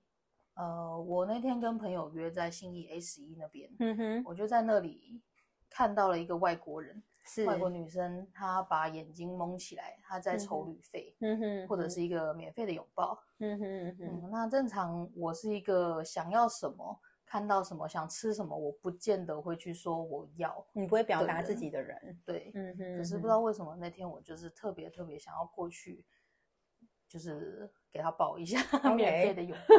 呃，我那天跟朋友约在信义 A 十一那边，嗯哼，我就在那里看到了一个外国人，是外国女生，她把眼睛蒙起来，她在筹旅费，嗯哼，或者是一个免费的拥抱，嗯哼嗯，那正常我是一个想要什么，看到什么想吃什么，我不见得会去说我要，你不会表达自己的人，对，嗯哼，可是不知道为什么那天我就是特别特别想要过去。就是给他抱一下，[laughs] 免费的拥抱。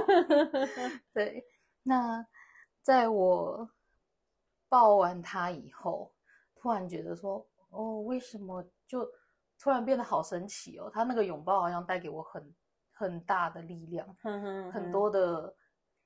[laughs] 对，那在我抱完他以后，突然觉得说，哦，为什么就突然变得好神奇哦？他那个拥抱好像带给我很很大的力量，很多的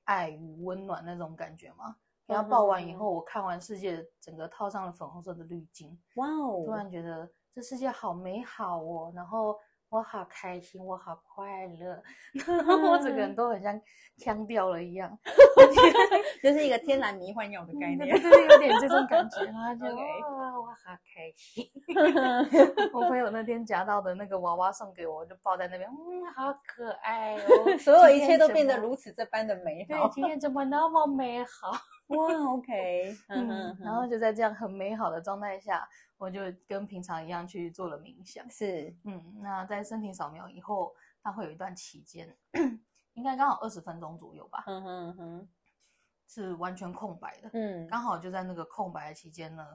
爱与温暖那种感觉嘛。给他抱完以后，我看完世界，整个套上了粉红色的滤镜。哇哦！突然觉得这世界好美好哦，然后。我好开心，我好快乐，[laughs] 我整个人都很像腔调了一样，[laughs] 就是一个天然迷幻药的概念，就是有点这种感觉啊，就 [laughs] 哇，我好开心。[laughs] 我朋友那天夹到的那个娃娃送给我，就抱在那边，嗯，好可爱哦，[laughs] 所有一切都变得如此这般的美好。对，今天怎么那么美好？哇，OK，[laughs] 嗯，然后就在这样很美好的状态下。我就跟平常一样去做了冥想，是，嗯，那在身体扫描以后，它会有一段期间，[coughs] 应该刚好二十分钟左右吧，嗯哼哼，是完全空白的，嗯，刚好就在那个空白的期间呢，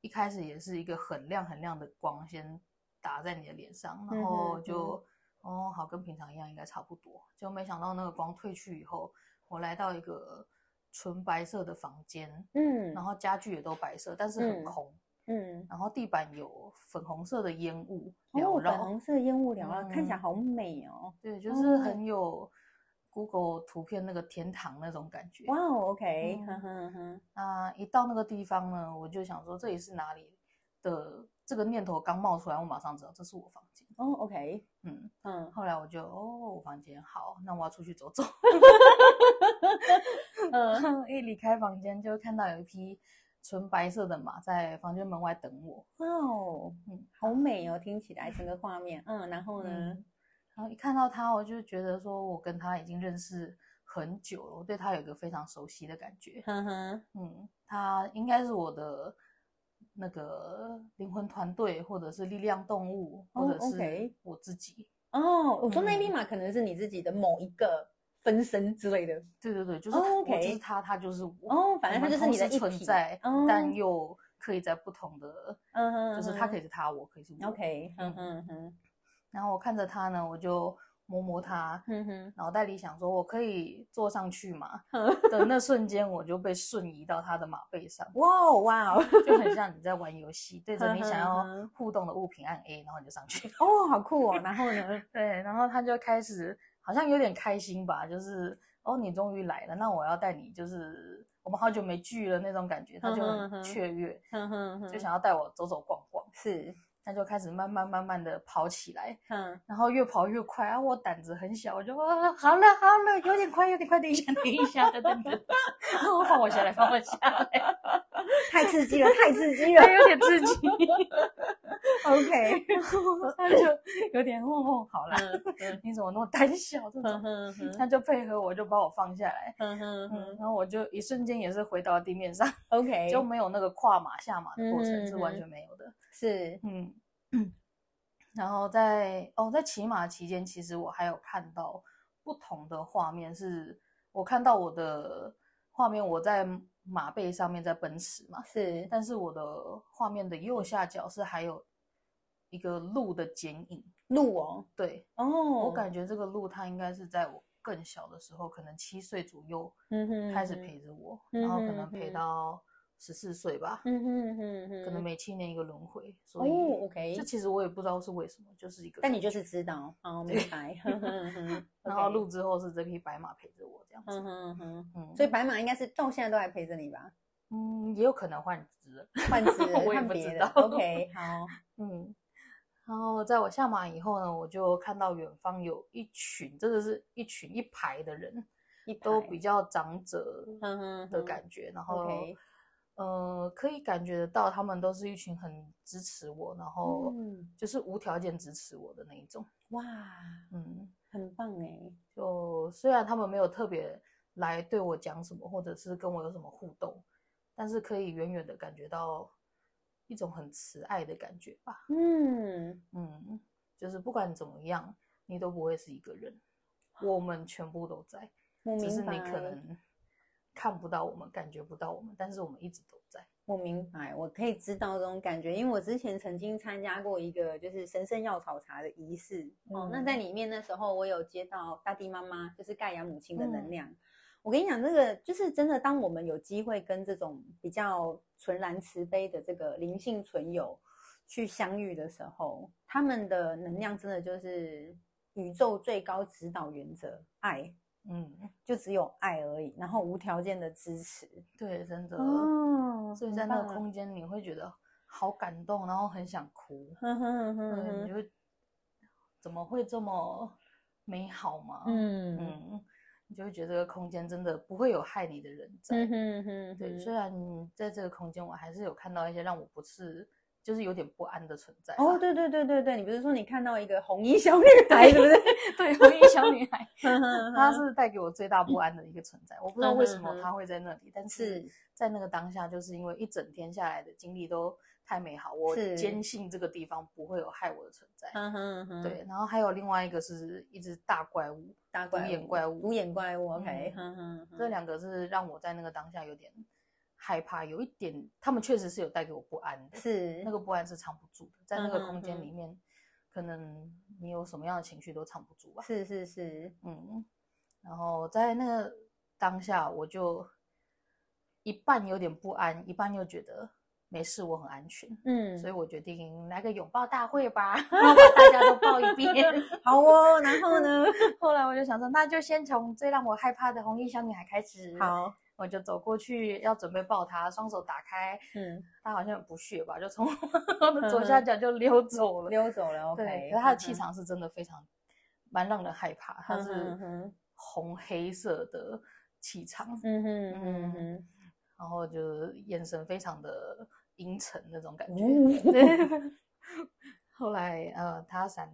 一开始也是一个很亮很亮的光先打在你的脸上，然后就，哦，好，跟平常一样应该差不多，就没想到那个光退去以后，我来到一个纯白色的房间，嗯，然后家具也都白色，但是很空。嗯，然后地板有粉红色的烟雾缭绕，粉红色烟雾缭绕，看起来好美哦。对，就是很有 Google 图片那个天堂那种感觉。哇，OK，哼哼哼。那一到那个地方呢，我就想说这里是哪里的？这个念头刚冒出来，我马上知道这是我房间。哦，OK，嗯嗯。后来我就哦，我房间好，那我要出去走走。[laughs] 嗯，[laughs] 一离开房间就看到有一匹。纯白色的马在房间门外等我。哦，嗯，好美哦，听起来整个画面。嗯，然后呢？然后一看到他，我就觉得说我跟他已经认识很久了，我对他有一个非常熟悉的感觉。哼哼，嗯，他应该是我的那个灵魂团队，或者是力量动物，或者是我自己。哦，我说那密码可能是你自己的某一个分身之类的。对对对，就是我就是他，他就是我。哦，反正他就是你的存在，但又可以在不同的，嗯就是他可以是他，我可以是我。OK，嗯嗯哼。然后我看着他呢，我就。摸摸他，脑袋里想说：“我可以坐上去吗？[laughs] ”的那瞬间，我就被瞬移到他的马背上。哇哇，就很像你在玩游戏，对着你想要互动的物品按 A，然后你就上去。哦，好酷哦！然后呢？[laughs] 对，然后他就开始好像有点开心吧，就是哦，你终于来了，那我要带你，就是我们好久没聚了那种感觉，他就很雀跃，就想要带我走走逛逛。是。他就开始慢慢慢慢的跑起来，嗯，然后越跑越快啊！我胆子很小，我就啊，好了好了，有点快有点快，等一下等一下，等等等，[laughs] 放我下来，放我下来，[laughs] 太刺激了，太刺激了，有点刺激。[laughs] OK，[laughs] 他就有点哦哦，好了，你怎么那么胆小？这种，他就配合我，就把我放下来，嗯然后我就一瞬间也是回到地面上，OK，就没有那个跨马下马的过程，是完全没有的。是，嗯，然后在哦，在骑马期间，其实我还有看到不同的画面，是我看到我的画面，我在马背上面在奔驰嘛，是，但是我的画面的右下角是还有一个鹿的剪影，鹿哦，对，哦，我。感觉这个鹿它应该是在我更小的时候，可能七岁左右，嗯哼，开始陪着我，然后可能陪到。十四岁吧，嗯哼哼哼，可能每七年一个轮回，所以 OK，这其实我也不知道是为什么，就是一个，但你就是知道，哦，[laughs] 明白，然后录之后是这匹白马陪着我这样子，嗯哼哼，所以白马应该是到现在都还陪着你吧？嗯，也有可能换只，换只，我也不知道。OK，好，[laughs] 嗯，然后在我下马以后呢，我就看到远方有一群，真的是一群一排的人，都比较长者的感觉，然后。呃，可以感觉得到，他们都是一群很支持我，然后就是无条件支持我的那一种。哇，嗯，很棒哎。就虽然他们没有特别来对我讲什么，或者是跟我有什么互动，但是可以远远的感觉到一种很慈爱的感觉吧。嗯嗯，就是不管怎么样，你都不会是一个人，我们全部都在，只是你可能。看不到我们，感觉不到我们，但是我们一直都在。我明白，我可以知道这种感觉，因为我之前曾经参加过一个就是神圣药草茶的仪式哦。那在里面那时候，我有接到大地妈妈，就是盖亚母亲的能量。我跟你讲，这个就是真的，当我们有机会跟这种比较纯然慈悲的这个灵性存有去相遇的时候，他们的能量真的就是宇宙最高指导原则——爱。嗯，就只有爱而已，然后无条件的支持，对，真的，哦，所以在那个空间你会觉得好感动，然后很想哭，对，你就怎么会这么美好嘛？嗯。嗯，你就会觉得这个空间真的不会有害你的人在，对，虽然在这个空间我还是有看到一些让我不是。就是有点不安的存在哦，对对对对对，你不是说你看到一个红衣小女孩，对不对？对，红衣小女孩，[laughs] 她是带给我最大不安的一个存在。我不知道为什么她会在那里，但是在那个当下，就是因为一整天下来的经历都太美好，我坚信这个地方不会有害我的存在。对，然后还有另外一个是一只大怪物，大独眼怪物，独眼怪物。OK，这两个是让我在那个当下有点。害怕有一点，他们确实是有带给我不安的，是。那个不安是藏不住的，在那个空间里面，可能你有什么样的情绪都藏不住吧。是是是，嗯，然后在那个当下，我就一半有点不安，一半又觉得没事，我很安全，嗯，所以我决定来个拥抱大会吧，把 [laughs] 大家都抱一遍，好哦。然后呢，[laughs] 后来我就想说，那就先从最让我害怕的红衣小女孩开始，好。我就走过去要准备抱他，双手打开，嗯，他好像很不屑吧，就从 [laughs] 我的左下角就溜走了，溜走了。对，可他的气场是真的非常，蛮让人害怕。他是红黑色的气场，嗯哼嗯哼，然后就眼神非常的阴沉那种感觉。[laughs] 后来，呃，他闪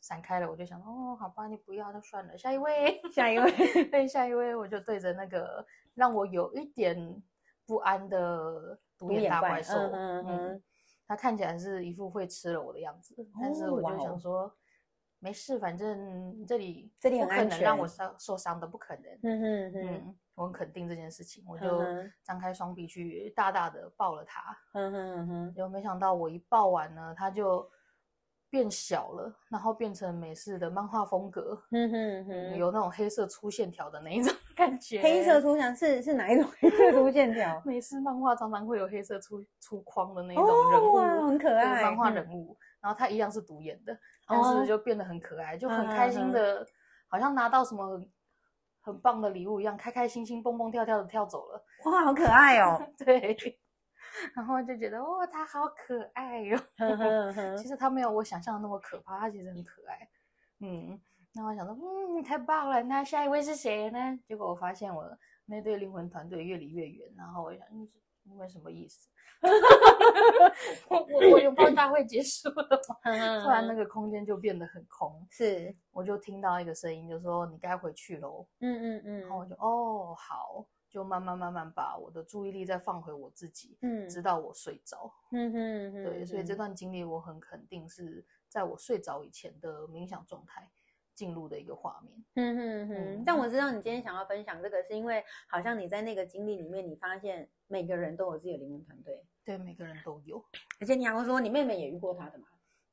闪开了，我就想，哦，好吧，你不要，那算了，下一位，下一位，[laughs] 对，下一位，我就对着那个让我有一点不安的独眼大怪兽，嗯嗯，他看起来是一副会吃了我的样子，但是我就想说，没事，反正这里这里不可能，让我受受伤的不可能。嗯嗯嗯，我很肯定这件事情，我就张开双臂去大大的抱了他。嗯哼嗯哼，结果没想到我一抱完呢，他就变小了，然后变成美式的漫画风格。嗯哼哼，有那种黑色粗线条的那一种感觉。黑色粗线是是哪一种黑色粗线条？美式 [laughs] 漫画常常会有黑色粗粗框的那种人物，很可爱漫画人物。然后他一样是独眼的，但是就变得很可爱，就很开心的，好像拿到什么很棒的礼物一样，开开心心、蹦蹦跳跳的跳走了。哇，好可爱哦！[laughs] 对，然后就觉得哇，他好可爱哟。[laughs] 其实他没有我想象的那么可怕，他其实很可爱。嗯，那我想说，嗯，太棒了。那下一位是谁呢？结果我发现我那对灵魂团队越离越远。然后我想，嗯，因为什么意思？[laughs] 我我拥抱大会结束了吗？[laughs] 突然那个空间就变得很空，是，我就听到一个声音，就说你该回去喽。嗯嗯嗯，然后我就哦好，就慢慢慢慢把我的注意力再放回我自己，嗯，直到我睡着。嗯嗯，对，所以这段经历我很肯定是在我睡着以前的冥想状态。进入的一个画面，嗯哼哼。但我知道你今天想要分享这个，是因为好像你在那个经历里面，你发现每个人都有自己的灵魂团队，对，每个人都有。而且你还会说，你妹妹也遇过他的嘛？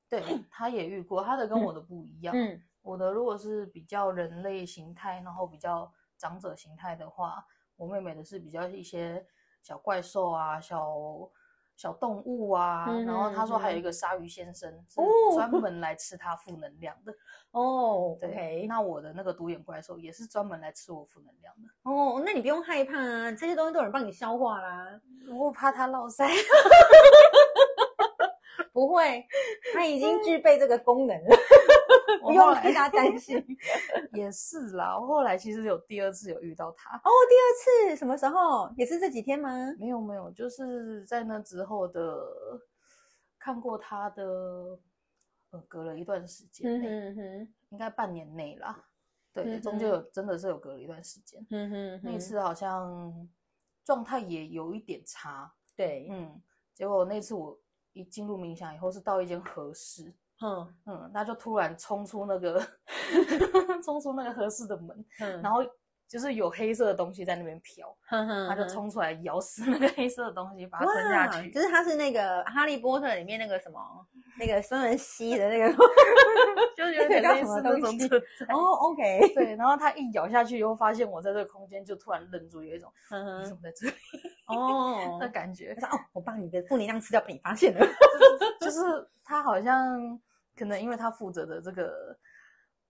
对，她也遇过，她的跟我的不一样。嗯，我的如果是比较人类形态，然后比较长者形态的话，我妹妹的是比较一些小怪兽啊，小。小动物啊，然后他说还有一个鲨鱼先生，是专门来吃他负能量的 [laughs] 哦。对，那我的那个独眼怪兽也是专门来吃我负能量的哦。那你不用害怕啊，这些东西都有人帮你消化啦。我怕它落腮。[laughs] 不会，它已经具备这个功能了，[laughs] 不用替他担心。[laughs] 也是啦，我后来其实有第二次有遇到他哦。第二次什么时候？也是这几天吗？没有没有，就是在那之后的看过他的，呃，隔了一段时间内，应该半年内啦。对，中间有真的是有隔了一段时间。嗯哼，那次好像状态也有一点差。对，嗯，结果那次我。一进入冥想以后，是到一间合适，嗯嗯，他就突然冲出那个，[laughs] 冲出那个合适的门，然后就是有黑色的东西在那边飘，他就冲出来咬死那个黑色的东西，把它吞下去。就是他是那个哈利波特里面那个什么，那个孙文熙的那个，[laughs] 就是有点类似那种存 [laughs] 在。哦，OK，对，然后他一咬下去以后，发现我在这个空间，就突然愣住，有一种你怎么在这里？哦，的感觉。他说：“哦，我把你的负能量吃掉，被你发现了。”就是他好像可能因为他负责的这个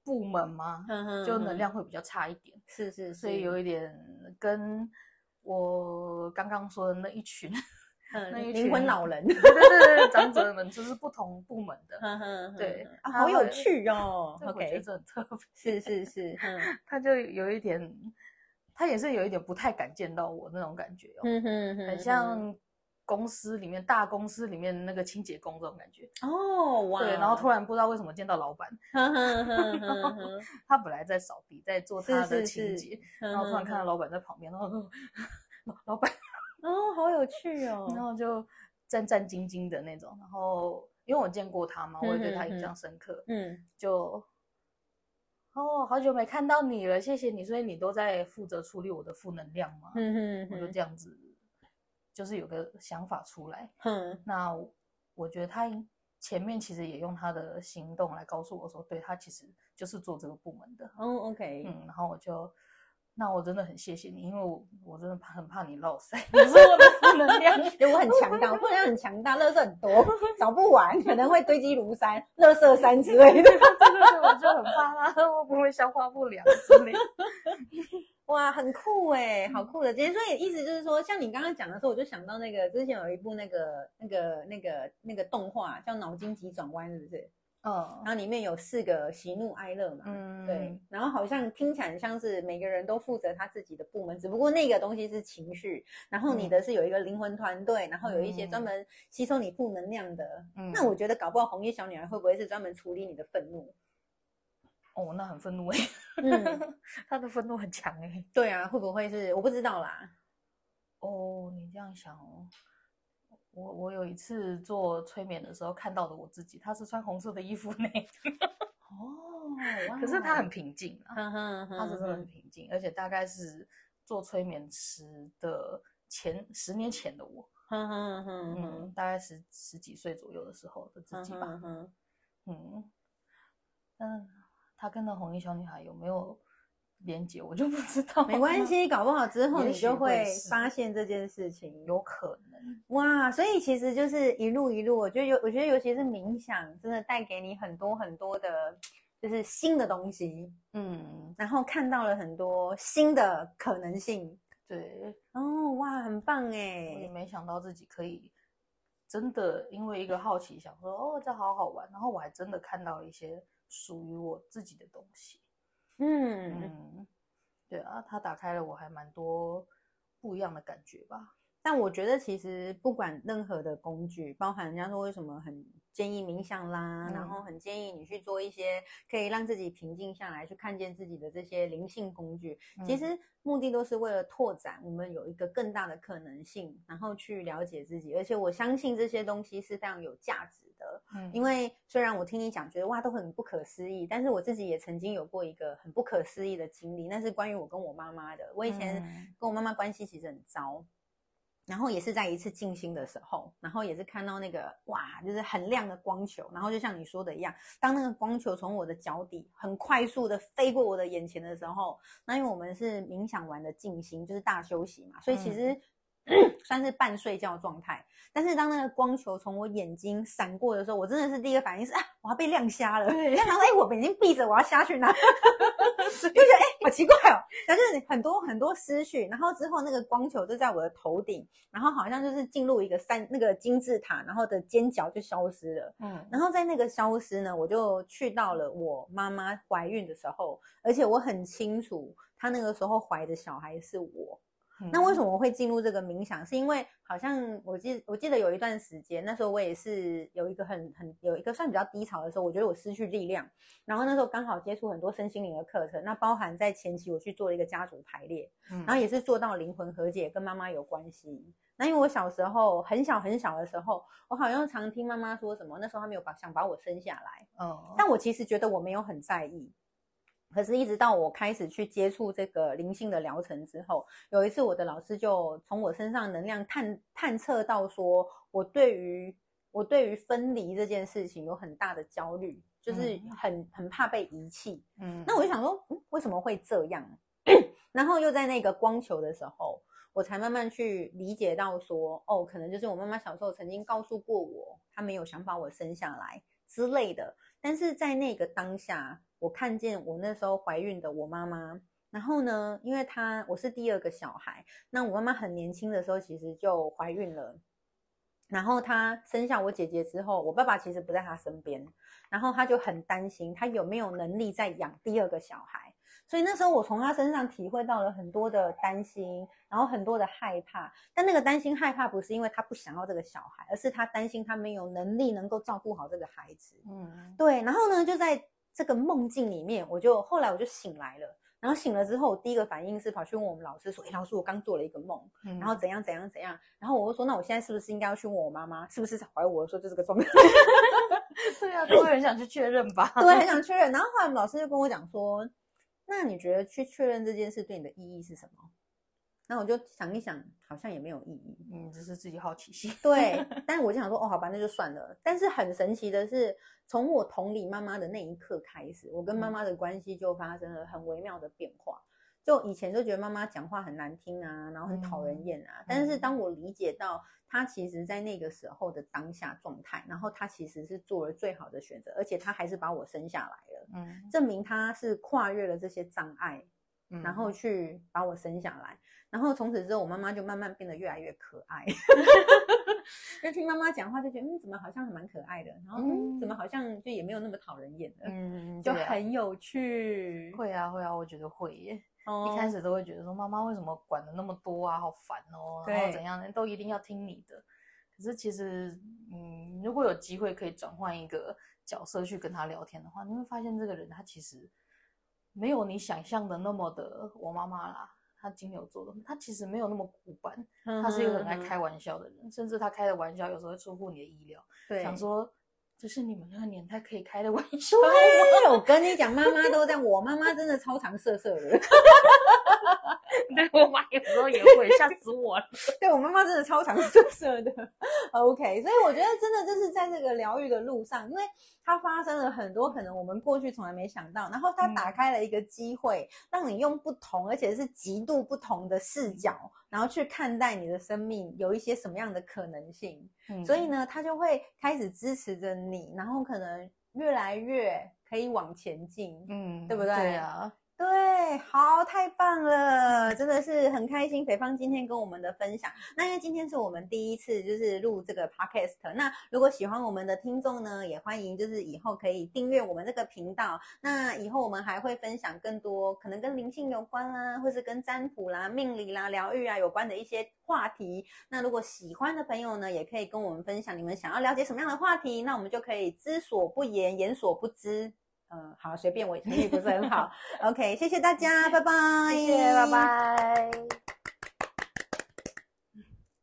部门嘛，就能量会比较差一点。是是，所以有一点跟我刚刚说的那一群，[laughs] 那一群灵魂老人，[laughs] 对对对，长者们就是不同部门的。对，好有趣哦。我觉得很特别。是是是，[laughs] 他就有一点。他也是有一点不太敢见到我那种感觉哦，很像公司里面大公司里面那个清洁工这种感觉哦，哇，对，然后突然不知道为什么见到老板，[laughs] 他本来在扫地在做他的清洁，然后突然看到老板在旁边，然后老 [laughs] 老板哦，好有趣哦，然后就战战兢兢的那种，然后因为我见过他嘛，我也对他印象深刻，嗯，就。哦，好久没看到你了，谢谢你。所以你都在负责处理我的负能量吗？嗯哼，我就这样子，就是有个想法出来。嗯，那我觉得他前面其实也用他的行动来告诉我说，对他其实就是做这个部门的。嗯，OK，嗯，然后我就。那我真的很谢谢你，因为我我真的怕很怕你落塞，你是我的负能量，[laughs] 因为我很强大，我负能量很强大，垃圾很多，找不完，可能会堆积如山，垃圾山之类的，[laughs] 我就很怕他，我不会消化不良之类。哇，很酷哎，好酷的！今天所以意思就是说，像你刚刚讲的时候，我就想到那个之前有一部那个那个那个那个动画叫《脑筋急转弯》，是不是？哦，然后里面有四个喜怒哀乐嘛，嗯，对，然后好像听起来像是每个人都负责他自己的部门，只不过那个东西是情绪，然后你的是有一个灵魂团队，然后有一些专门吸收你负能量的。嗯那我觉得搞不好红衣小女孩会不会是专门处理你的愤怒？哦，那很愤怒哎，嗯，[laughs] 她的愤怒很强哎。对啊，会不会是我不知道啦？哦，你这样想哦。我我有一次做催眠的时候看到的我自己，他是穿红色的衣服呢。哦，可是他很平静啊，他是真的很平静，而且大概是做催眠师的前十年前的我，嗯，大概十十几岁左右的时候的自己吧，嗯，嗯，他跟那红衣小女孩有没有？连接我就不知道，没关系，搞不好之后你就会发现这件事情，有可能哇！所以其实就是一路一路，我觉得尤，我觉得尤其是冥想，真的带给你很多很多的，就是新的东西，嗯，然后看到了很多新的可能性，对，哦，哇，很棒哎！我也没想到自己可以真的因为一个好奇，想说哦，这好好玩，然后我还真的看到了一些属于我自己的东西。嗯，对啊，他打开了我还蛮多不一样的感觉吧。但我觉得其实不管任何的工具，包含人家说为什么很。建议冥想啦，然后很建议你去做一些可以让自己平静下来、去看见自己的这些灵性工具。其实目的都是为了拓展我们有一个更大的可能性，然后去了解自己。而且我相信这些东西是非常有价值的。嗯，因为虽然我听你讲，觉得哇都很不可思议，但是我自己也曾经有过一个很不可思议的经历，那是关于我跟我妈妈的。我以前跟我妈妈关系其实很糟。然后也是在一次静心的时候，然后也是看到那个哇，就是很亮的光球，然后就像你说的一样，当那个光球从我的脚底很快速的飞过我的眼前的时候，那因为我们是冥想完的静心，就是大休息嘛，所以其实。[clears throat] 算是半睡觉状态，但是当那个光球从我眼睛闪过的时候，我真的是第一个反应是啊，我要被亮瞎了。[laughs] 然后哎，我眼睛闭着，我要瞎去哪？[laughs] 就觉得哎，好奇怪哦。但是很多很多思绪，然后之后那个光球就在我的头顶，然后好像就是进入一个三那个金字塔，然后的尖角就消失了。嗯，然后在那个消失呢，我就去到了我妈妈怀孕的时候，而且我很清楚，她那个时候怀的小孩是我。那为什么我会进入这个冥想？是因为好像我记我记得有一段时间，那时候我也是有一个很很有一个算比较低潮的时候，我觉得我失去力量。然后那时候刚好接触很多身心灵的课程，那包含在前期我去做了一个家族排列，然后也是做到灵魂和解，跟妈妈有关系。那因为我小时候很小很小的时候，我好像常听妈妈说什么，那时候她没有把想把我生下来，哦，但我其实觉得我没有很在意。可是，一直到我开始去接触这个灵性的疗程之后，有一次我的老师就从我身上能量探探测到，说我对于我对于分离这件事情有很大的焦虑，就是很很怕被遗弃。嗯，那我就想说，嗯，为什么会这样？[clears throat] 然后又在那个光球的时候，我才慢慢去理解到，说哦，可能就是我妈妈小时候曾经告诉过我，她没有想把我生下来之类的。但是在那个当下。我看见我那时候怀孕的我妈妈，然后呢，因为她我是第二个小孩，那我妈妈很年轻的时候其实就怀孕了，然后她生下我姐姐之后，我爸爸其实不在她身边，然后他就很担心她有没有能力再养第二个小孩，所以那时候我从他身上体会到了很多的担心，然后很多的害怕，但那个担心害怕不是因为他不想要这个小孩，而是他担心他没有能力能够照顾好这个孩子，嗯，对，然后呢就在。这个梦境里面，我就后来我就醒来了，然后醒了之后，第一个反应是跑去问我们老师说：“哎，老师，我刚做了一个梦，然后怎样怎样怎样。”然后我就说：“那我现在是不是应该要去问我妈妈，是不是怀我？说就这个状态？” [laughs] 对啊，都会很想去确认吧？[laughs] 对，很 [laughs] 想确认。然后后来老师就跟我讲说：“那你觉得去确认这件事对你的意义是什么？”那我就想一想，好像也没有意义，嗯，只是自己好奇心。对，[laughs] 但是我就想说，哦，好吧，那就算了。但是很神奇的是，从我同理妈妈的那一刻开始，我跟妈妈的关系就发生了很微妙的变化。就以前就觉得妈妈讲话很难听啊，然后很讨人厌啊。但是当我理解到她其实在那个时候的当下状态，然后她其实是做了最好的选择，而且她还是把我生下来了，嗯，证明她是跨越了这些障碍。然后去把我生下来，然后从此之后，我妈妈就慢慢变得越来越可爱。[laughs] 就听妈妈讲话，就觉得嗯，怎么好像蛮可爱的，然后嗯，怎么好像就也没有那么讨人厌的，嗯，就很有趣。会啊，会啊，我觉得会耶。一开始都会觉得说，妈妈为什么管的那么多啊，好烦哦，然后怎样的都一定要听你的。可是其实，嗯，如果有机会可以转换一个角色去跟他聊天的话，你会发现这个人他其实。没有你想象的那么的我妈妈啦，她金牛座的，他其实没有那么古板，他是一个很爱开玩笑的人，甚至他开的玩笑有时候会出乎你的意料。对，想说这是你们那个年代可以开的玩笑。对，我跟你讲，妈妈都这样，我妈妈真的超常色色的。[laughs] [laughs] 对我妈有时候也会吓死我了。[laughs] 对我妈妈真的超常色色的。OK，所以我觉得真的就是在这个疗愈的路上，因为它发生了很多可能我们过去从来没想到，然后它打开了一个机会，让你用不同而且是极度不同的视角，然后去看待你的生命有一些什么样的可能性。所以呢，它就会开始支持着你，然后可能越来越可以往前进，嗯，对不对？对啊。对，好，太棒了，真的是很开心。肥芳今天跟我们的分享，那因为今天是我们第一次就是录这个 podcast，那如果喜欢我们的听众呢，也欢迎就是以后可以订阅我们这个频道。那以后我们还会分享更多可能跟灵性有关啦，或是跟占卜啦、命理啦、疗愈啊有关的一些话题。那如果喜欢的朋友呢，也可以跟我们分享你们想要了解什么样的话题，那我们就可以知所不言，言所不知。嗯，好，随便，我英语不是很好。OK，谢谢大家，拜拜，谢谢，拜拜。